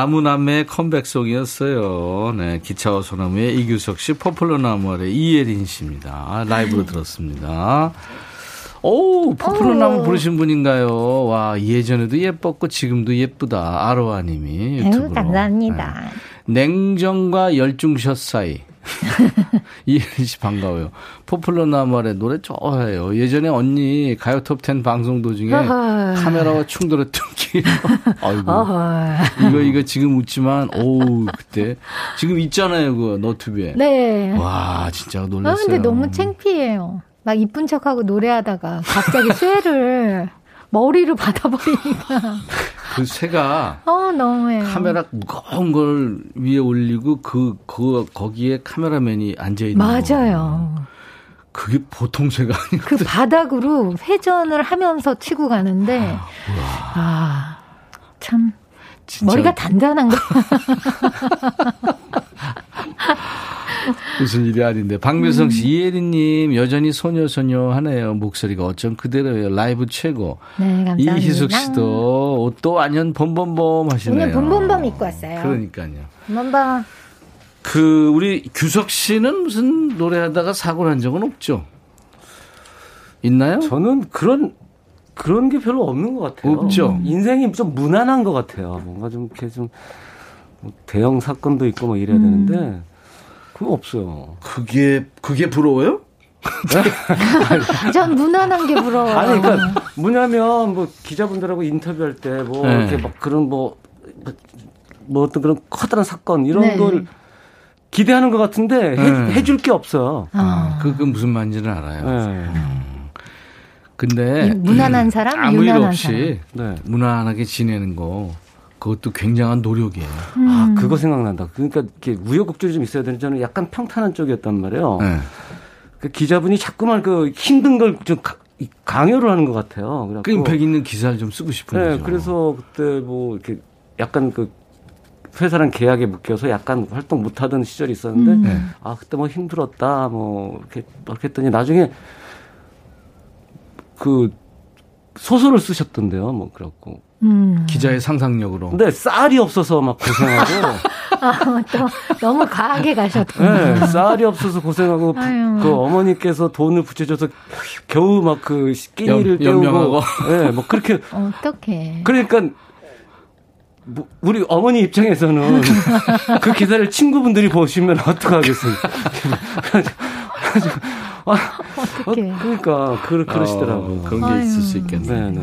S1: 나무남의 컴백송이었어요. 네, 기차와 소나무의 이규석 씨, 포플러 나무 아래 이예린 씨입니다. 아, 라이브로 들었습니다. 오, 포플러 나무 부르신 분인가요? 와, 예전에도 예뻤고 지금도 예쁘다. 아로아 님이 유튜브로.
S8: 아유, 감사합니다.
S1: 네. 냉정과 열중샷 사이. 이예린 씨 반가워요. 포플러 나무아래 노래 좋아해요. 예전에 언니 가요 톱10 방송 도중에. 카메라와 충돌했던 기억. 아이고. 이거 이거 지금 웃지만 오우 그때 지금 있잖아요 그 너튜브에.
S8: 네.
S1: 와 진짜
S8: 아,
S1: 놀랐어요.
S8: 근데 너무 창피해요. 막 이쁜 척하고 노래하다가 갑자기 쇠를 머리로 받아버리니까.
S1: 그 새가
S8: 어, 너무해요.
S1: 카메라 무거운 걸 위에 올리고 그, 그 거기에 카메라맨이 앉아 있는 거.
S8: 맞아요.
S1: 그게 보통 새가 아니고.
S8: 그 바닥으로 회전을 하면서 치고 가는데, 아, 참,
S1: 진짜
S8: 머리가 단단한 거.
S1: 무슨 일이 아닌데. 박미성 씨, 이혜리님 여전히 소녀소녀 하네요. 목소리가 어쩜 그대로예요. 라이브 최고.
S8: 네, 감사합니다.
S1: 이희숙 씨도 옷도 완전 범범범 하시네요.
S8: 오늘 봄봄밤 입고 왔어요.
S1: 그러니까요.
S8: 봄봄밤.
S1: 그 우리 규석 씨는 무슨 노래하다가 사고 난 적은 없죠? 있나요?
S7: 저는 그런 그런 게 별로 없는 것 같아요.
S1: 없죠.
S7: 인생이 좀 무난한 것 같아요. 뭔가 좀 이렇게 좀뭐 대형 사건도 있고 뭐 이래야
S8: 음.
S7: 되는데 그거 없어요.
S1: 그게 그게 부러워요?
S8: 전 무난한 게 부러워요.
S7: 아니 그러니까 뭐냐면 뭐 기자분들하고 인터뷰할 때뭐
S1: 네.
S7: 이렇게 막 그런 뭐, 뭐 어떤 그런 커다란 사건 이런
S8: 네.
S7: 걸 기대하는 것 같은데
S1: 네.
S7: 해, 줄게 없어요.
S1: 아, 그, 그 무슨 말인지는 알아요.
S7: 네.
S1: 근데
S8: 이 무난한 사람,
S1: 아무 일
S8: 유난한
S1: 없이
S7: 네.
S1: 무난하게 지내는 거 그것도 굉장한 노력이에요.
S8: 음.
S7: 아 그거 생각난다. 그러니까 이렇게 우여곡절이 좀 있어야 되는 저는 약간 평탄한 쪽이었단 말이에요.
S1: 네.
S7: 그 기자분이 자꾸만 그 힘든 걸 좀 강요를 하는 것 같아요.
S1: 그
S7: 그래갖고
S1: 임팩 있는 기사를 좀 쓰고 싶은
S7: 네,
S1: 거죠.
S7: 그래서 그때 뭐 이렇게 약간 그 회사랑 계약에 묶여서 약간 활동 못 하던 시절이 있었는데
S8: 음.
S1: 네.
S7: 아 그때 뭐 힘들었다 뭐 이렇게 막 했더니 나중에 그 소설을 쓰셨던데요. 뭐 그래갖고
S8: 음.
S1: 기자의 상상력으로.
S7: 근데 쌀이 없어서 막 고생하고
S8: 아, 또 너무 과하게 가셨구나.
S7: 네, 쌀이 없어서 고생하고
S8: 아유.
S7: 그 어머니께서 돈을 붙여줘서 겨우 막 그 끼니를
S1: 연-
S7: 때우고
S1: 연명하고.
S7: 네, 뭐 그렇게
S8: 어떡해.
S7: 그러니까 뭐 우리 어머니 입장에서는 그 기사를 친구분들이 보시면 어떡하겠습니까? 아, 어,
S8: 어떡해.
S7: 그러니까 그, 그러시더라고요.
S1: 어, 그런 게
S8: 아유.
S1: 있을 수 있겠네요.
S7: 네, 네.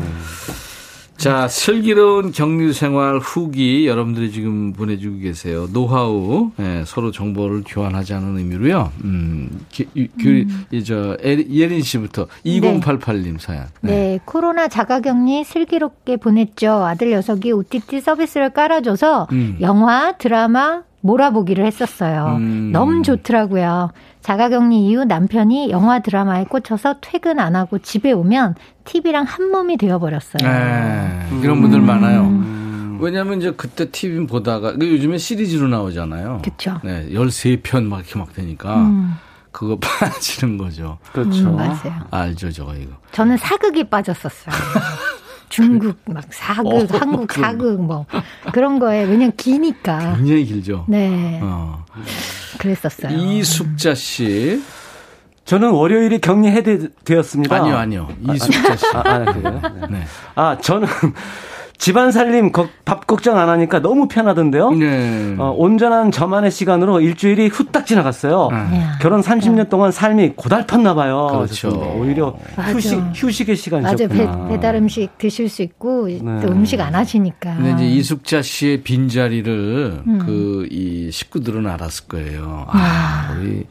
S1: 자, 슬기로운 격리 생활 후기 여러분들이 지금 보내주고 계세요. 노하우, 예, 서로 정보를 교환하자는 의미로요. 음, 기, 이, 그, 이, 저, 에- 예린 씨부터 2088님 사연.
S8: 네, 코로나 자가 격리 슬기롭게 보냈죠. 아들 녀석이 OTT 서비스를 깔아줘서
S1: 음.
S8: 영화, 드라마 몰아보기를 했었어요.
S1: 음.
S8: 너무 좋더라고요. 자가격리 이후 남편이 영화 드라마에 꽂혀서 퇴근 안 하고 집에 오면 TV랑 한 몸이 되어버렸어요.
S1: 네, 이런 분들 많아요. 왜냐면 이제 그때 TV 보다가, 그 요즘에 시리즈로 나오잖아요.
S8: 그쵸.
S1: 네, 13편 막 이렇게 막 되니까,
S8: 음,
S1: 그거 빠지는 거죠.
S7: 그렇죠.
S8: 음, 맞아요.
S1: 알죠, 저거 이거.
S8: 저는 사극이 빠졌었어요. 중국 막 사극,
S1: 어,
S8: 한국
S1: 그런
S8: 사극 뭐 그런 거에 왜냐면 기니까.
S1: 굉장히 길죠.
S8: 네,
S1: 어.
S8: 그랬었어요.
S1: 이숙자 씨.
S7: 저는 월요일이 격리 해제 되었습니다.
S1: 아니요, 아니요. 이숙자 씨.
S7: 아, 아, 그래요? 네.
S1: 네.
S7: 아, 저는 집안 살림 밥 걱정 안 하니까 너무 편하던데요. 네. 어, 온전한 저만의 시간으로 일주일이 후딱 지나갔어요. 네. 결혼 30년 동안 삶이 고달팠나 봐요.
S1: 그렇죠.
S7: 오히려 휴식 휴식의 시간이었구나.
S8: 맞아. 배, 달 음식 드실 수 있고 네. 또 음식 안 하시니까.
S1: 근데 이제 이숙자 씨의 빈 자리를 음. 그이 식구들은 알았을 거예요. 아, 아. 우리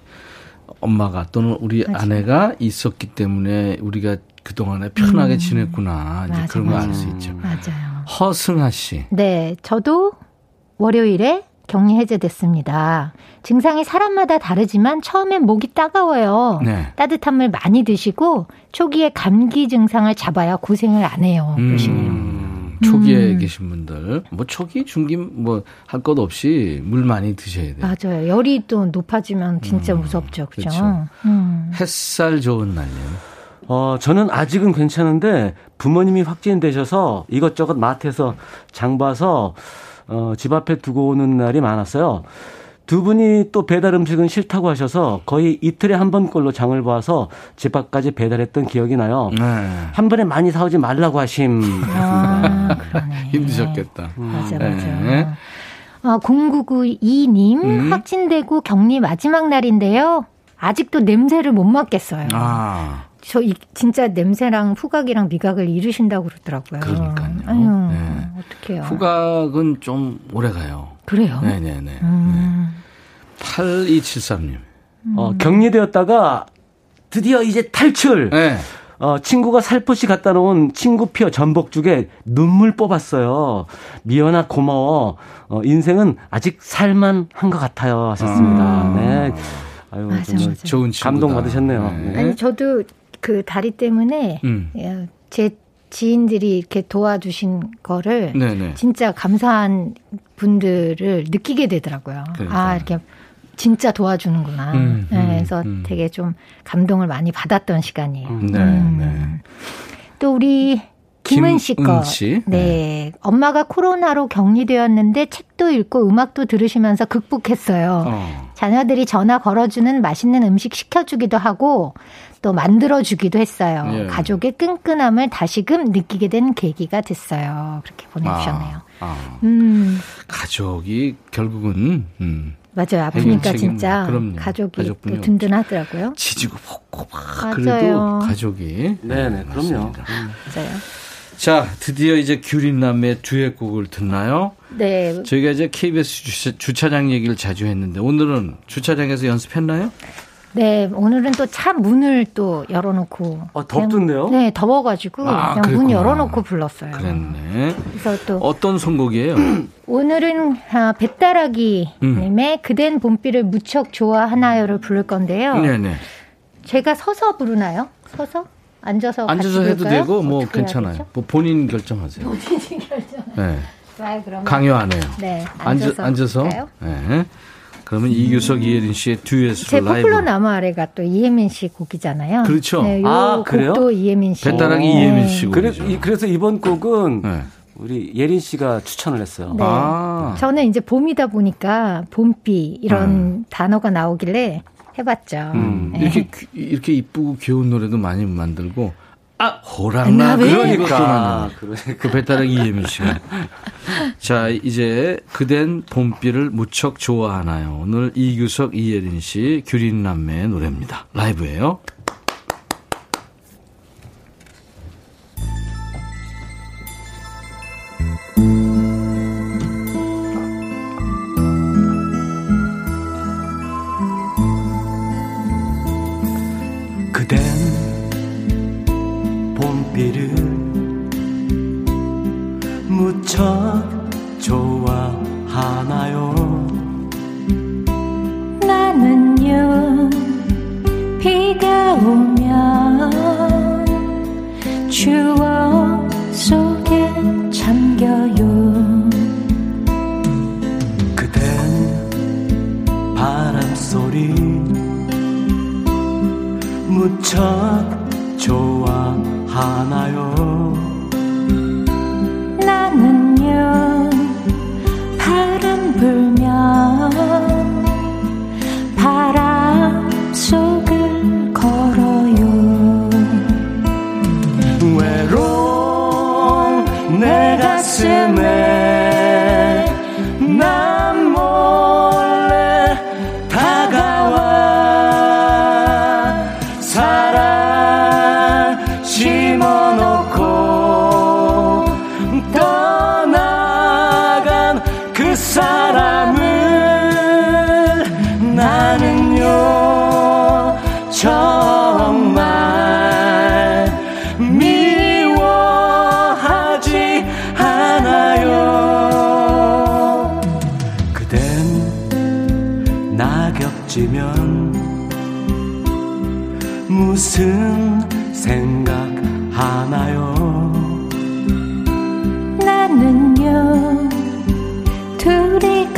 S1: 엄마가 또는 우리 맞아. 아내가 있었기 때문에 우리가 그동안에 편하게 음. 지냈구나. 이제 맞아, 그런 거 알 수 있죠.
S8: 맞아요.
S1: 허승아 씨.
S8: 네, 저도 월요일에 격리 해제됐습니다. 증상이 사람마다 다르지만 처음엔 목이 따가워요. 네. 따뜻한 물 많이 드시고 초기에 감기 증상을 잡아야 고생을 안 해요. 그러시네요. 음,
S1: 초기에 음. 계신 분들 뭐 초기 중기 뭐 할 것 없이 물 많이 드셔야 돼요.
S8: 맞아요. 열이 또 높아지면 진짜 음, 무섭죠. 그죠? 그렇죠.
S1: 음. 햇살 좋은 날이에요.
S7: 어, 저는 아직은 괜찮은데 부모님이 확진되셔서 이것저것 마트에서 장 봐서 어, 집 앞에 두고 오는 날이 많았어요. 두 분이 또 배달 음식은 싫다고 하셔서 거의 이틀에 한 번꼴로 장을 봐서 집 앞까지 배달했던 기억이 나요. 네. 한 번에 많이 사오지 말라고 하심. 아,
S1: 힘드셨겠다.
S8: 음. 맞아, 맞아. 네. 어, 0992님, 음? 확진되고 격리 마지막 날인데요. 아직도 냄새를 못 맡겠어요. 아. 저 이, 진짜 냄새랑 후각이랑 미각을 잃으신다고 그러더라고요.
S1: 그러니까요. 아유, 네. 어떡해요. 후각은 좀 오래 가요.
S8: 그래요?
S1: 네네네. 음. 네. 8273님.
S7: 어, 격리되었다가 드디어 이제 탈출! 네. 어, 친구가 살포시 갖다 놓은 친구표 전복죽에 눈물 뽑았어요. 미연아 고마워. 어, 인생은 아직 살만 한 것 같아요. 하셨습니다. 아. 네.
S1: 아유, 맞아, 맞아. 좋은 친구다.
S7: 감동 받으셨네요.
S8: 네. 아니, 저도 그 다리 때문에 음. 제 지인들이 이렇게 도와주신 거를 네네. 진짜 감사한 분들을 느끼게 되더라고요. 그러니까. 아 이렇게 진짜 도와주는구나. 음, 네, 그래서 음. 되게 좀 감동을 많이 받았던 시간이에요. 음. 네, 음. 네. 또 우리 김은 씨 거. 네. 네. 엄마가 코로나로 격리되었는데 책도 읽고 음악도 들으시면서 극복했어요. 어. 자녀들이 전화 걸어주는 맛있는 음식 시켜주기도 하고 또 만들어주기도 했어요. 예. 가족의 끈끈함을 다시금 느끼게 된 계기가 됐어요. 그렇게 보내주셨네요. 아, 아. 음.
S1: 가족이 결국은 음.
S8: 맞아요. 아프니까 진짜 그럼요. 가족이 또 든든하더라고요.
S1: 지지고 볶고 막. 그래도 가족이
S7: 네네 네, 그럼요.
S8: 음. 맞아요.
S1: 자, 드디어 이제 규린남의 듀엣곡을 듣나요?
S8: 네.
S1: 저희가 이제 KBS 주차, 장 얘기를 자주 했는데 오늘은 주차장에서 연습했나요?
S8: 네, 오늘은 또 차 문을 또 열어놓고.
S7: 아, 덥던데요?
S8: 네, 더워가지고 아, 그냥 그랬구나. 문 열어놓고 불렀어요.
S1: 그랬네. 그래서 또 어떤 선곡이에요?
S8: 오늘은 아, 배따라기님의 음. 그댄 봄비를 무척 좋아하나요를 부를 건데요. 네네. 제가 서서 부르나요? 서서? 앉아서
S1: 앉아서 해도 되고 뭐 괜찮아요. 뭐 본인 결정하세요.
S8: 본인 결정.
S1: 네. 그러면. 강요 안 해요.
S8: 네. 앉아서. 앉아서.
S1: 네. 그러면 음. 이규석, 이예린 씨의 듀엣으로
S8: 제 라이브. 포플러 나무 아래가 또 이혜민 씨 곡이잖아요.
S1: 그렇죠.
S8: 네, 아, 그래요? 또 이혜민 씨.
S1: 배따라기 네. 이혜민 씨
S7: 곡이죠. 그래, 그래서 이번 곡은 네. 우리 예린 씨가 추천을 했어요.
S8: 네. 아. 저는 이제 봄이다 보니까 봄비 이런 음. 단어가 나오길래 해봤죠. 음.
S1: 네. 이렇게 이렇게 이쁘고 귀여운 노래도 많이 만들고 아, 호랑나 그러니까. 그 배따라기 이예민 씨가. 자, 이제 그댄 봄비를 무척 좋아하나요? 오늘 이규석, 이예린 씨, 규린 남매의 노래입니다. 라이브예요.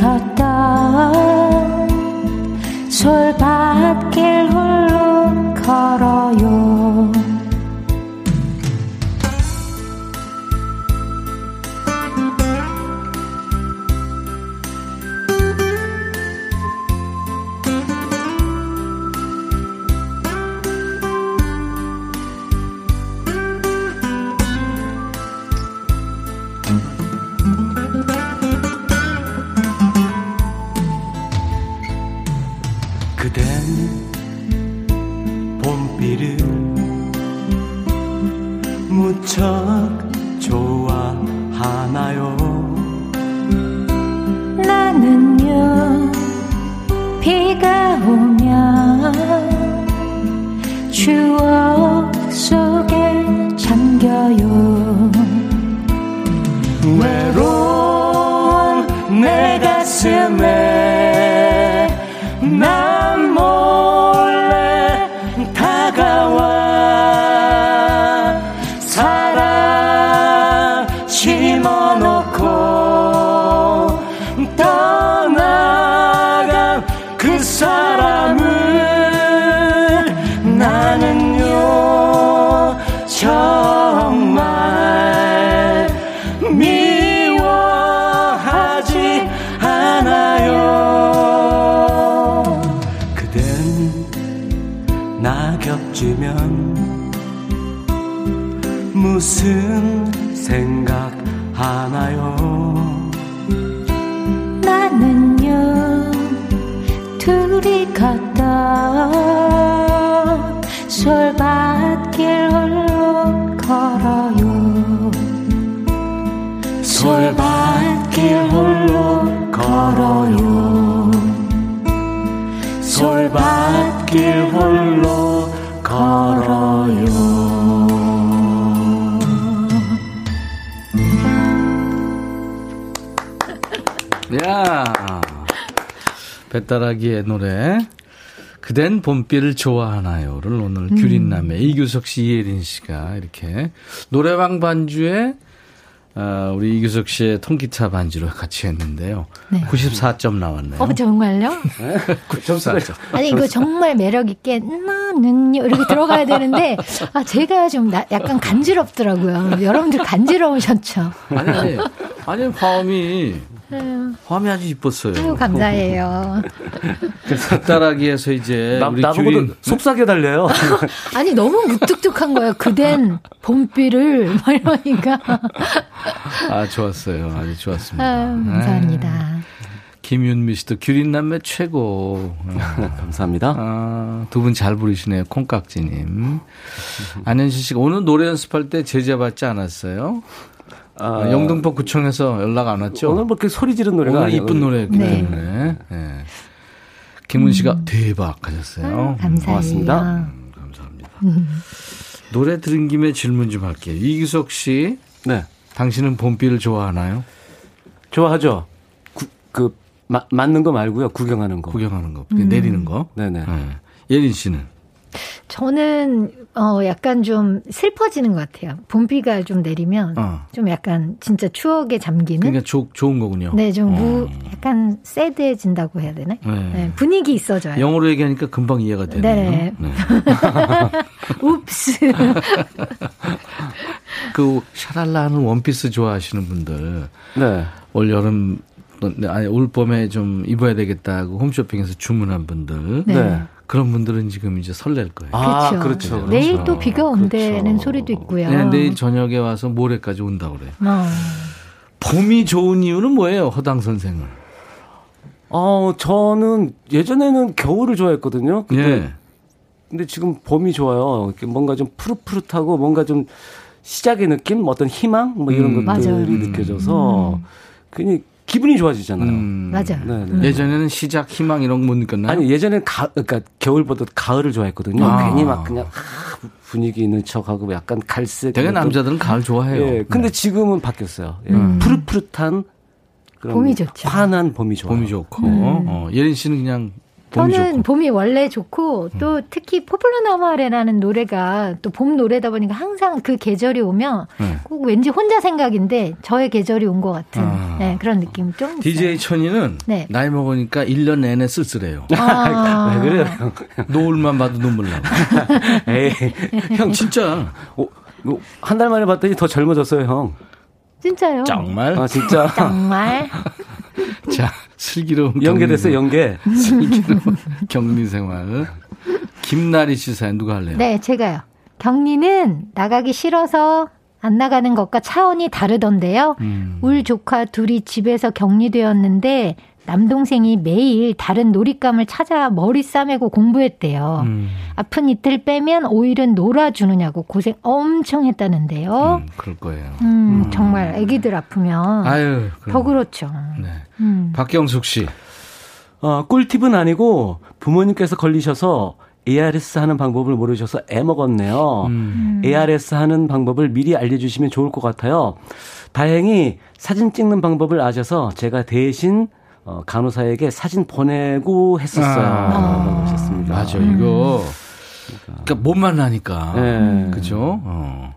S9: 둘
S1: 배따라기의 노래. 그댄 봄비를 좋아하나요를 오늘 음. 규린남의 이규석 씨, 이예린 씨가 이렇게 노래방 반주에 어, 우리 이규석 씨의 통기타 반주로 같이 했는데요. 네. 94점 나왔네요.
S8: 어, 정말요?
S1: 94점.
S8: 아니, 이거 정말 매력있게, 나는요, 이렇게 들어가야 되는데, 아, 제가 좀 나, 약간 간지럽더라고요. 여러분들 간지러우셨죠?
S1: 아니, 아니, 아니, 화음이 화음이 아주 이뻤어요.
S8: 아유, 감사해요.
S1: 갓다라기에서 이제
S7: 나, 우리 나보고 규린... 속삭여 달래요.
S8: 아니 너무 무뚝뚝한 거예요. 그댄 봄비를 이러니까.
S1: 아 좋았어요. 아주 좋았습니다. 아유,
S8: 감사합니다.
S1: 에이. 김윤미 씨도 규린 남매 최고.
S7: 감사합니다.
S1: 아, 두 분 잘 부르시네요. 콩깍지님. 안현실 씨가 오늘 노래 연습할 때 제재 받지 않았어요? 아, 아, 영등포 구청에서 연락 안 왔죠?
S7: 오늘 뭐 이렇게 소리 지른 노래가
S1: 오늘 이쁜 노래였기 네. 때문에. 네. 김은 씨가 음. 대박 하셨어요. 아,
S8: 감사합니다. 고맙습니다.
S1: 음, 감사합니다. 음. 노래 들은 김에 질문 좀 할게요. 이기석 씨.
S7: 네.
S1: 당신은 봄비를 좋아하나요?
S7: 좋아하죠. 구, 그, 마, 맞는 거 말고요. 구경하는 거.
S1: 구경하는 거. 음. 내리는 거.
S7: 네네. 네.
S1: 예린 씨는?
S8: 저는 어 약간 좀 슬퍼지는 것 같아요. 봄비가 좀 내리면 어. 좀 약간 진짜 추억에 잠기는.
S1: 그러니까 조, 좋은 거군요.
S8: 네, 좀 무, 어. 약간 새드해진다고 해야 되나? 네. 네. 분위기 있어져요.
S1: 영어로 얘기하니까 금방 이해가 되네요. 네. 네.
S8: 웁스.
S1: 그 샤랄라 하는 원피스 좋아하시는 분들.
S7: 네.
S1: 올 여름 아니 올 봄에 좀 입어야 되겠다고 홈쇼핑에서 주문한 분들.
S8: 네.
S1: 그런 분들은 지금 이제 설렐 거예요.
S8: 아, 그렇죠. 그렇죠. 그렇죠. 내일 또 비가 온다는 그렇죠. 소리도 있고요.
S1: 네, 내일 저녁에 와서 모레까지 온다 그래요. 어. 봄이 좋은 이유는 뭐예요, 허당 선생은?
S7: 어, 저는 예전에는 겨울을 좋아했거든요. 근데, 예. 근데 지금 봄이 좋아요. 뭔가 좀 푸릇푸릇하고 뭔가 좀 시작의 느낌, 어떤 희망 뭐 이런 음. 것들이 맞아요. 느껴져서 음. 괜히 기분이 좋아지잖아요. 음.
S8: 맞아.
S1: 네, 네. 예전에는 시작, 희망 이런 거 못 느꼈나요?
S7: 아니 예전엔 가, 그러니까 겨울보다 가을을 좋아했거든요. 아. 괜히 막 그냥 분위기 있는 척하고 약간 갈색.
S1: 되게 남자들은 가을 좋아해요.
S7: 예. 근데 네. 지금은 바뀌었어요. 예. 음. 푸릇푸릇한
S8: 봄이 좋죠.
S7: 환한 봄이 좋아요.
S1: 봄이 좋고. 음. 어, 예린 씨는 그냥
S8: 봄이 저는 좋고. 봄이 원래 좋고 또 음. 특히 포플라나마레라는 노래가 또 봄 노래다 보니까 항상 그 계절이 오면 네. 꼭 왠지 혼자 생각인데 저의 계절이 온 것 같은 아. 네, 그런 느낌 좀 있어요.
S1: DJ 천이는 네. 나이 먹으니까 1년 내내 쓸쓸해요. 아. 왜 그래요? 노을만 봐도 눈물 나. 에이, 형 진짜 어,
S7: 뭐 한달 만에 봤더니 더 젊어졌어요, 형.
S8: 진짜요?
S1: 정말?
S7: 아, 진짜.
S8: 정말?
S1: 자, 슬기로운
S7: 연계됐어, 연계.
S1: 슬기로운 격리 생활. 김나리 씨 사연 누가 할래요?
S8: 네, 제가요. 격리는 나가기 싫어서 안 나가는 것과 차원이 다르던데요. 음. 울 조카 둘이 집에서 격리되었는데 남동생이 매일 다른 놀잇감을 찾아 머리 싸매고 공부했대요. 음. 아픈 이틀 빼면 오일은 놀아주느냐고 고생 엄청 했다는데요.
S1: 음, 그럴 거예요.
S8: 음, 음. 정말 아기들 아프면 아유, 더 그렇죠. 네.
S1: 음. 박경숙 씨.
S7: 어, 꿀팁은 아니고 부모님께서 걸리셔서 ARS 하는 방법을 모르셔서 애 먹었네요. 음. ARS 하는 방법을 미리 알려주시면 좋을 것 같아요. 다행히 사진 찍는 방법을 아셔서 제가 대신 어, 간호사에게 사진 보내고 했었어요. 아. 하셨습니다.
S1: 맞아, 이거. 그러니까 못 만나니까. 네. 그죠? 어.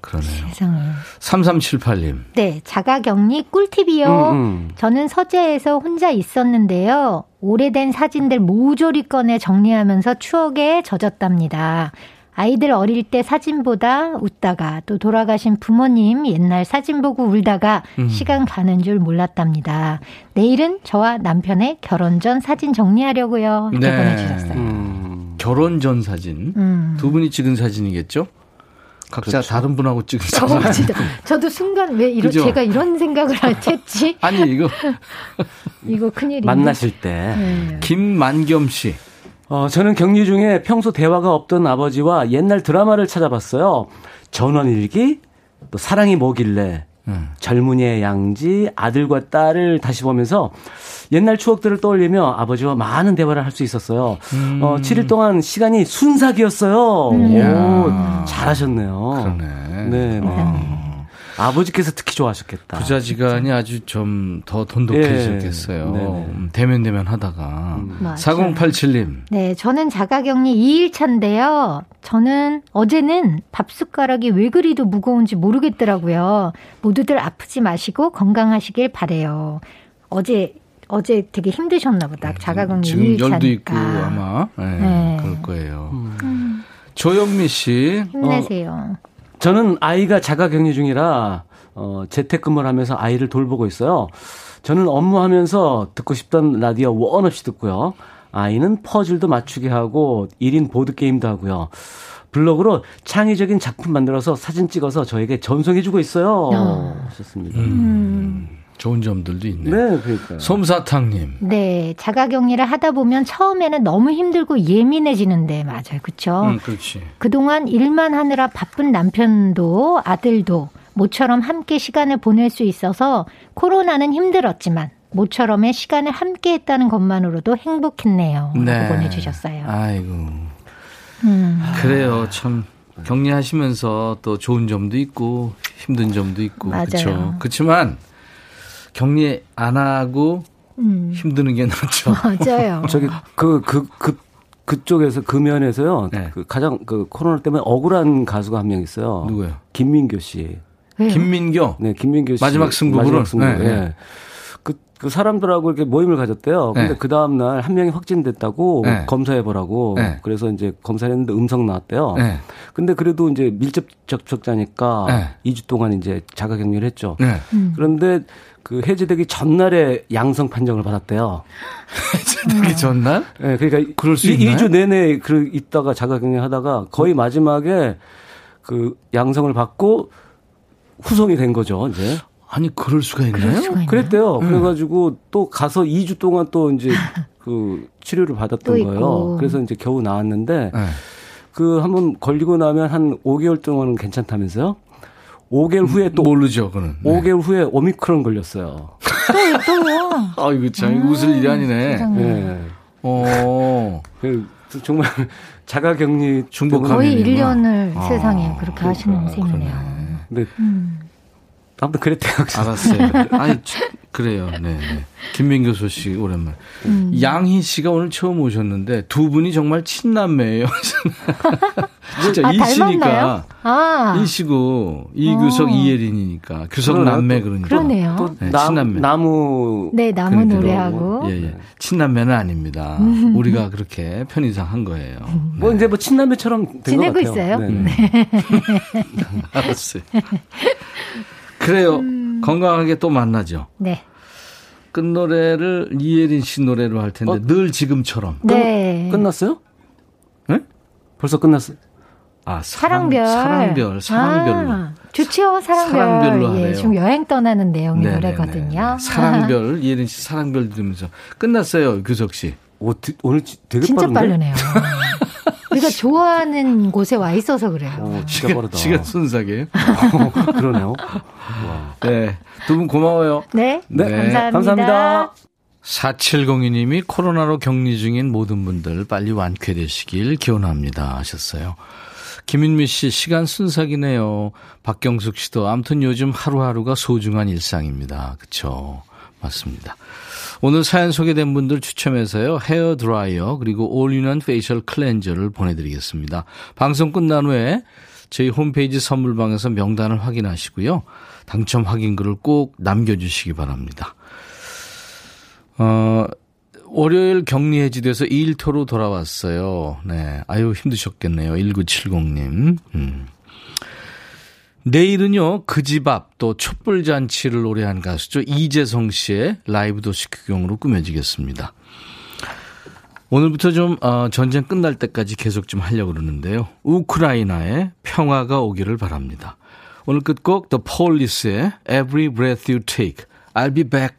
S1: 그러네요. 세상에. 3378님.
S8: 네, 자가격리 꿀팁이요. 음, 음. 저는 서재에서 혼자 있었는데요. 오래된 사진들 모조리 꺼내 정리하면서 추억에 젖었답니다. 아이들 어릴 때 사진보다 웃다가 또 돌아가신 부모님 옛날 사진 보고 울다가 음. 시간 가는 줄 몰랐답니다. 내일은 저와 남편의 결혼 전 사진 정리하려고요. 네. 보내주셨어요. 음.
S1: 결혼 전 사진. 음. 두 분이 찍은 사진이겠죠? 각자 그렇죠. 다른 분하고 찍은 사진. 어, 진짜.
S8: 저도 순간 왜 이런 제가 이런 생각을 했지?
S1: 아니 이거
S8: 이거 큰일이
S7: 만나실 때 네.
S1: 김만겸 씨.
S7: 어, 저는 격리 중에 평소 대화가 없던 아버지와 옛날 드라마를 찾아봤어요. 전원일기, 또 사랑이 뭐길래, 음. 젊은이의 양지, 아들과 딸을 다시 보면서 옛날 추억들을 떠올리며 아버지와 많은 대화를 할 수 있었어요. 음. 어, 7일 동안 시간이 순삭이었어요. 음. 오, 잘하셨네요.
S1: 그러네.
S7: 네. 네. 어. 아버지께서 특히 좋아하셨겠다.
S1: 부자지간이 아주 좀 더 돈독해졌겠어요. 예. 음, 대면 대면 하다가. 음. 4087님.
S8: 네, 저는 자가격리 2일 차인데요. 저는 어제는 밥 숟가락이 왜 그리도 무거운지 모르겠더라고요. 모두들 아프지 마시고 건강하시길 바래요. 어제 어제 되게 힘드셨나 보다. 자가격리 2일 차니까.
S1: 열도 있고 아마 네, 네. 그럴 거예요. 음. 조영미 씨.
S8: 힘내세요. 어,
S7: 저는 아이가 자가 격리 중이라 어, 재택근무를 하면서 아이를 돌보고 있어요. 저는 업무하면서 듣고 싶던 라디오 원 없이 듣고요. 아이는 퍼즐도 맞추게 하고 1인 보드게임도 하고요. 블로그로 창의적인 작품 만들어서 사진 찍어서 저에게 전송해주고 있어요. 어. 하셨습니다. 음.
S1: 좋은 점들도 있네요. 네, 그러니까요. 솜사탕님.
S8: 네, 자가격리를 하다 보면 처음에는 너무 힘들고 예민해지는데 맞아요, 그렇죠?
S1: 음, 그렇지.
S8: 그동안 일만 하느라 바쁜 남편도 아들도 모처럼 함께 시간을 보낼 수 있어서 코로나는 힘들었지만 모처럼의 시간을 함께 했다는 것만으로도 행복했네요. 네. 보내주셨어요.
S1: 아이고. 음. 그래요, 참. 격리하시면서 또 좋은 점도 있고 힘든 점도 있고 그렇죠. 그렇지만 격리 안 하고 음. 힘드는 게 낫죠.
S8: 맞아요.
S7: 저기 그 그 그 그, 쪽에서 그 면에서요. 네. 그 가장 그 코로나 때문에 억울한 가수가 한 명 있어요.
S1: 누구요?
S7: 김민교 씨.
S1: 왜요? 김민교.
S7: 네, 김민교 씨.
S1: 마지막 승부 마지막 승부. 네.
S7: 네. 그, 그 사람들하고 이렇게 모임을 가졌대요. 근데 네. 그 다음 날 한 명이 확진됐다고 네. 검사해 보라고. 네. 그래서 이제 검사를 했는데 음성 나왔대요. 네. 근데 그래도 이제 밀접 접촉자니까 네. 2주 동안 이제 자가 격리를 했죠. 네. 음. 그런데 그 해제되기 전날에 양성 판정을 받았대요.
S1: 해제되기 음. 전날?
S7: 네, 그러니까 그럴 수 2주 내내 그 있다가 자가격리 하다가 거의 마지막에 그 양성을 받고 후송이 된 거죠, 이제.
S1: 아니 그럴 수가 있나요? 수가
S7: 그랬대요. 음. 그래가지고 또 가서 2주 동안 또 이제 그 치료를 받았던 거예요. 그래서 이제 겨우 나왔는데 네. 그 한번 걸리고 나면 한 5개월 동안은 괜찮다면서요? 5개월 후에 또
S1: 모르죠, 그는.
S7: 네. 5개월 후에 오미크론 걸렸어요.
S8: 또 또요.
S1: 아, 이거 참 음, 웃을 일이 아니네. 네.
S7: 어. 그 정말 자가격리
S8: 중복 거의 1년을 아, 세상에 그렇게 그러니까, 하시는 셈이네요.
S7: 네. 음. 아무튼 그랬대요.
S1: 알았어요. 아니, 그래요. 네. 네. 김민교 소식 오랜만. 음. 양희 씨가 오늘 처음 오셨는데 두 분이 정말 친남매예요. 진짜 아, 이 씨니까 아. 이 씨고 이규석 어. 이예린이니까 규석 남매 그러니까.
S8: 그러네요.
S7: 또 네, 친남매. 나무
S8: 네 나무 노래하고.
S1: 예, 예. 친남매는 아닙니다. 음. 우리가 그렇게 편의상 한 거예요.
S7: 음. 네. 뭐 이제 뭐 친남매처럼
S8: 지내고 있어요. 네. 네.
S1: 알았어요. 그래요. 음. 건강하게 또 만나죠.
S8: 네.
S1: 끝노래를 이예린 씨 노래로 할 텐데 어? 늘 지금처럼.
S8: 네.
S7: 끝, 났어요 네? 벌써 끝났어요?
S1: 아, 사랑 별. 사랑별, 사랑별로. 아,
S8: 좋죠, 사랑별. 사랑별로 예, 하래요. 지금 여행 떠나는 내용의 네네네. 노래거든요.
S1: 사랑별, 이예린 씨 사랑별 들으면서 끝났어요, 규석 씨.
S7: 오, 오늘 되게
S8: 진짜
S7: 빠른데?
S8: 빠르네요. 우리가 좋아하는 곳에 와 있어서 그래요. 오,
S7: 진짜 빠르다.
S1: 시간 순삭이에요?
S7: 어, 그러네요.
S1: 네. 두 분 고마워요.
S8: 네. 네. 감사합니다.
S7: 감사합니다.
S1: 4702님이 코로나로 격리 중인 모든 분들 빨리 완쾌되시길 기원합니다 하셨어요. 김인미 씨, 시간 순삭이네요. 박경숙 씨도 아무튼 요즘 하루하루가 소중한 일상입니다. 그쵸. 맞습니다. 오늘 사연 소개된 분들 추첨해서요. 헤어 드라이어 그리고 all-in-one facial cleanser를 보내드리겠습니다. 방송 끝난 후에 저희 홈페이지 선물방에서 명단을 확인하시고요. 당첨 확인글을 꼭 남겨주시기 바랍니다. 어, 월요일 격리 해지돼서 일터로 돌아왔어요. 네. 아유, 힘드셨겠네요. 1970님. 음. 내일은요, 그 집 앞 또 촛불잔치를 노래한 가수죠. 이재성 씨의 라이브 도시 구경으로 꾸며지겠습니다. 오늘부터 좀, 어, 전쟁 끝날 때까지 계속 좀 하려고 그러는데요. 우크라이나에 평화가 오기를 바랍니다. 오늘 끝곡 The Police의 Every Breath You Take, I'll Be Back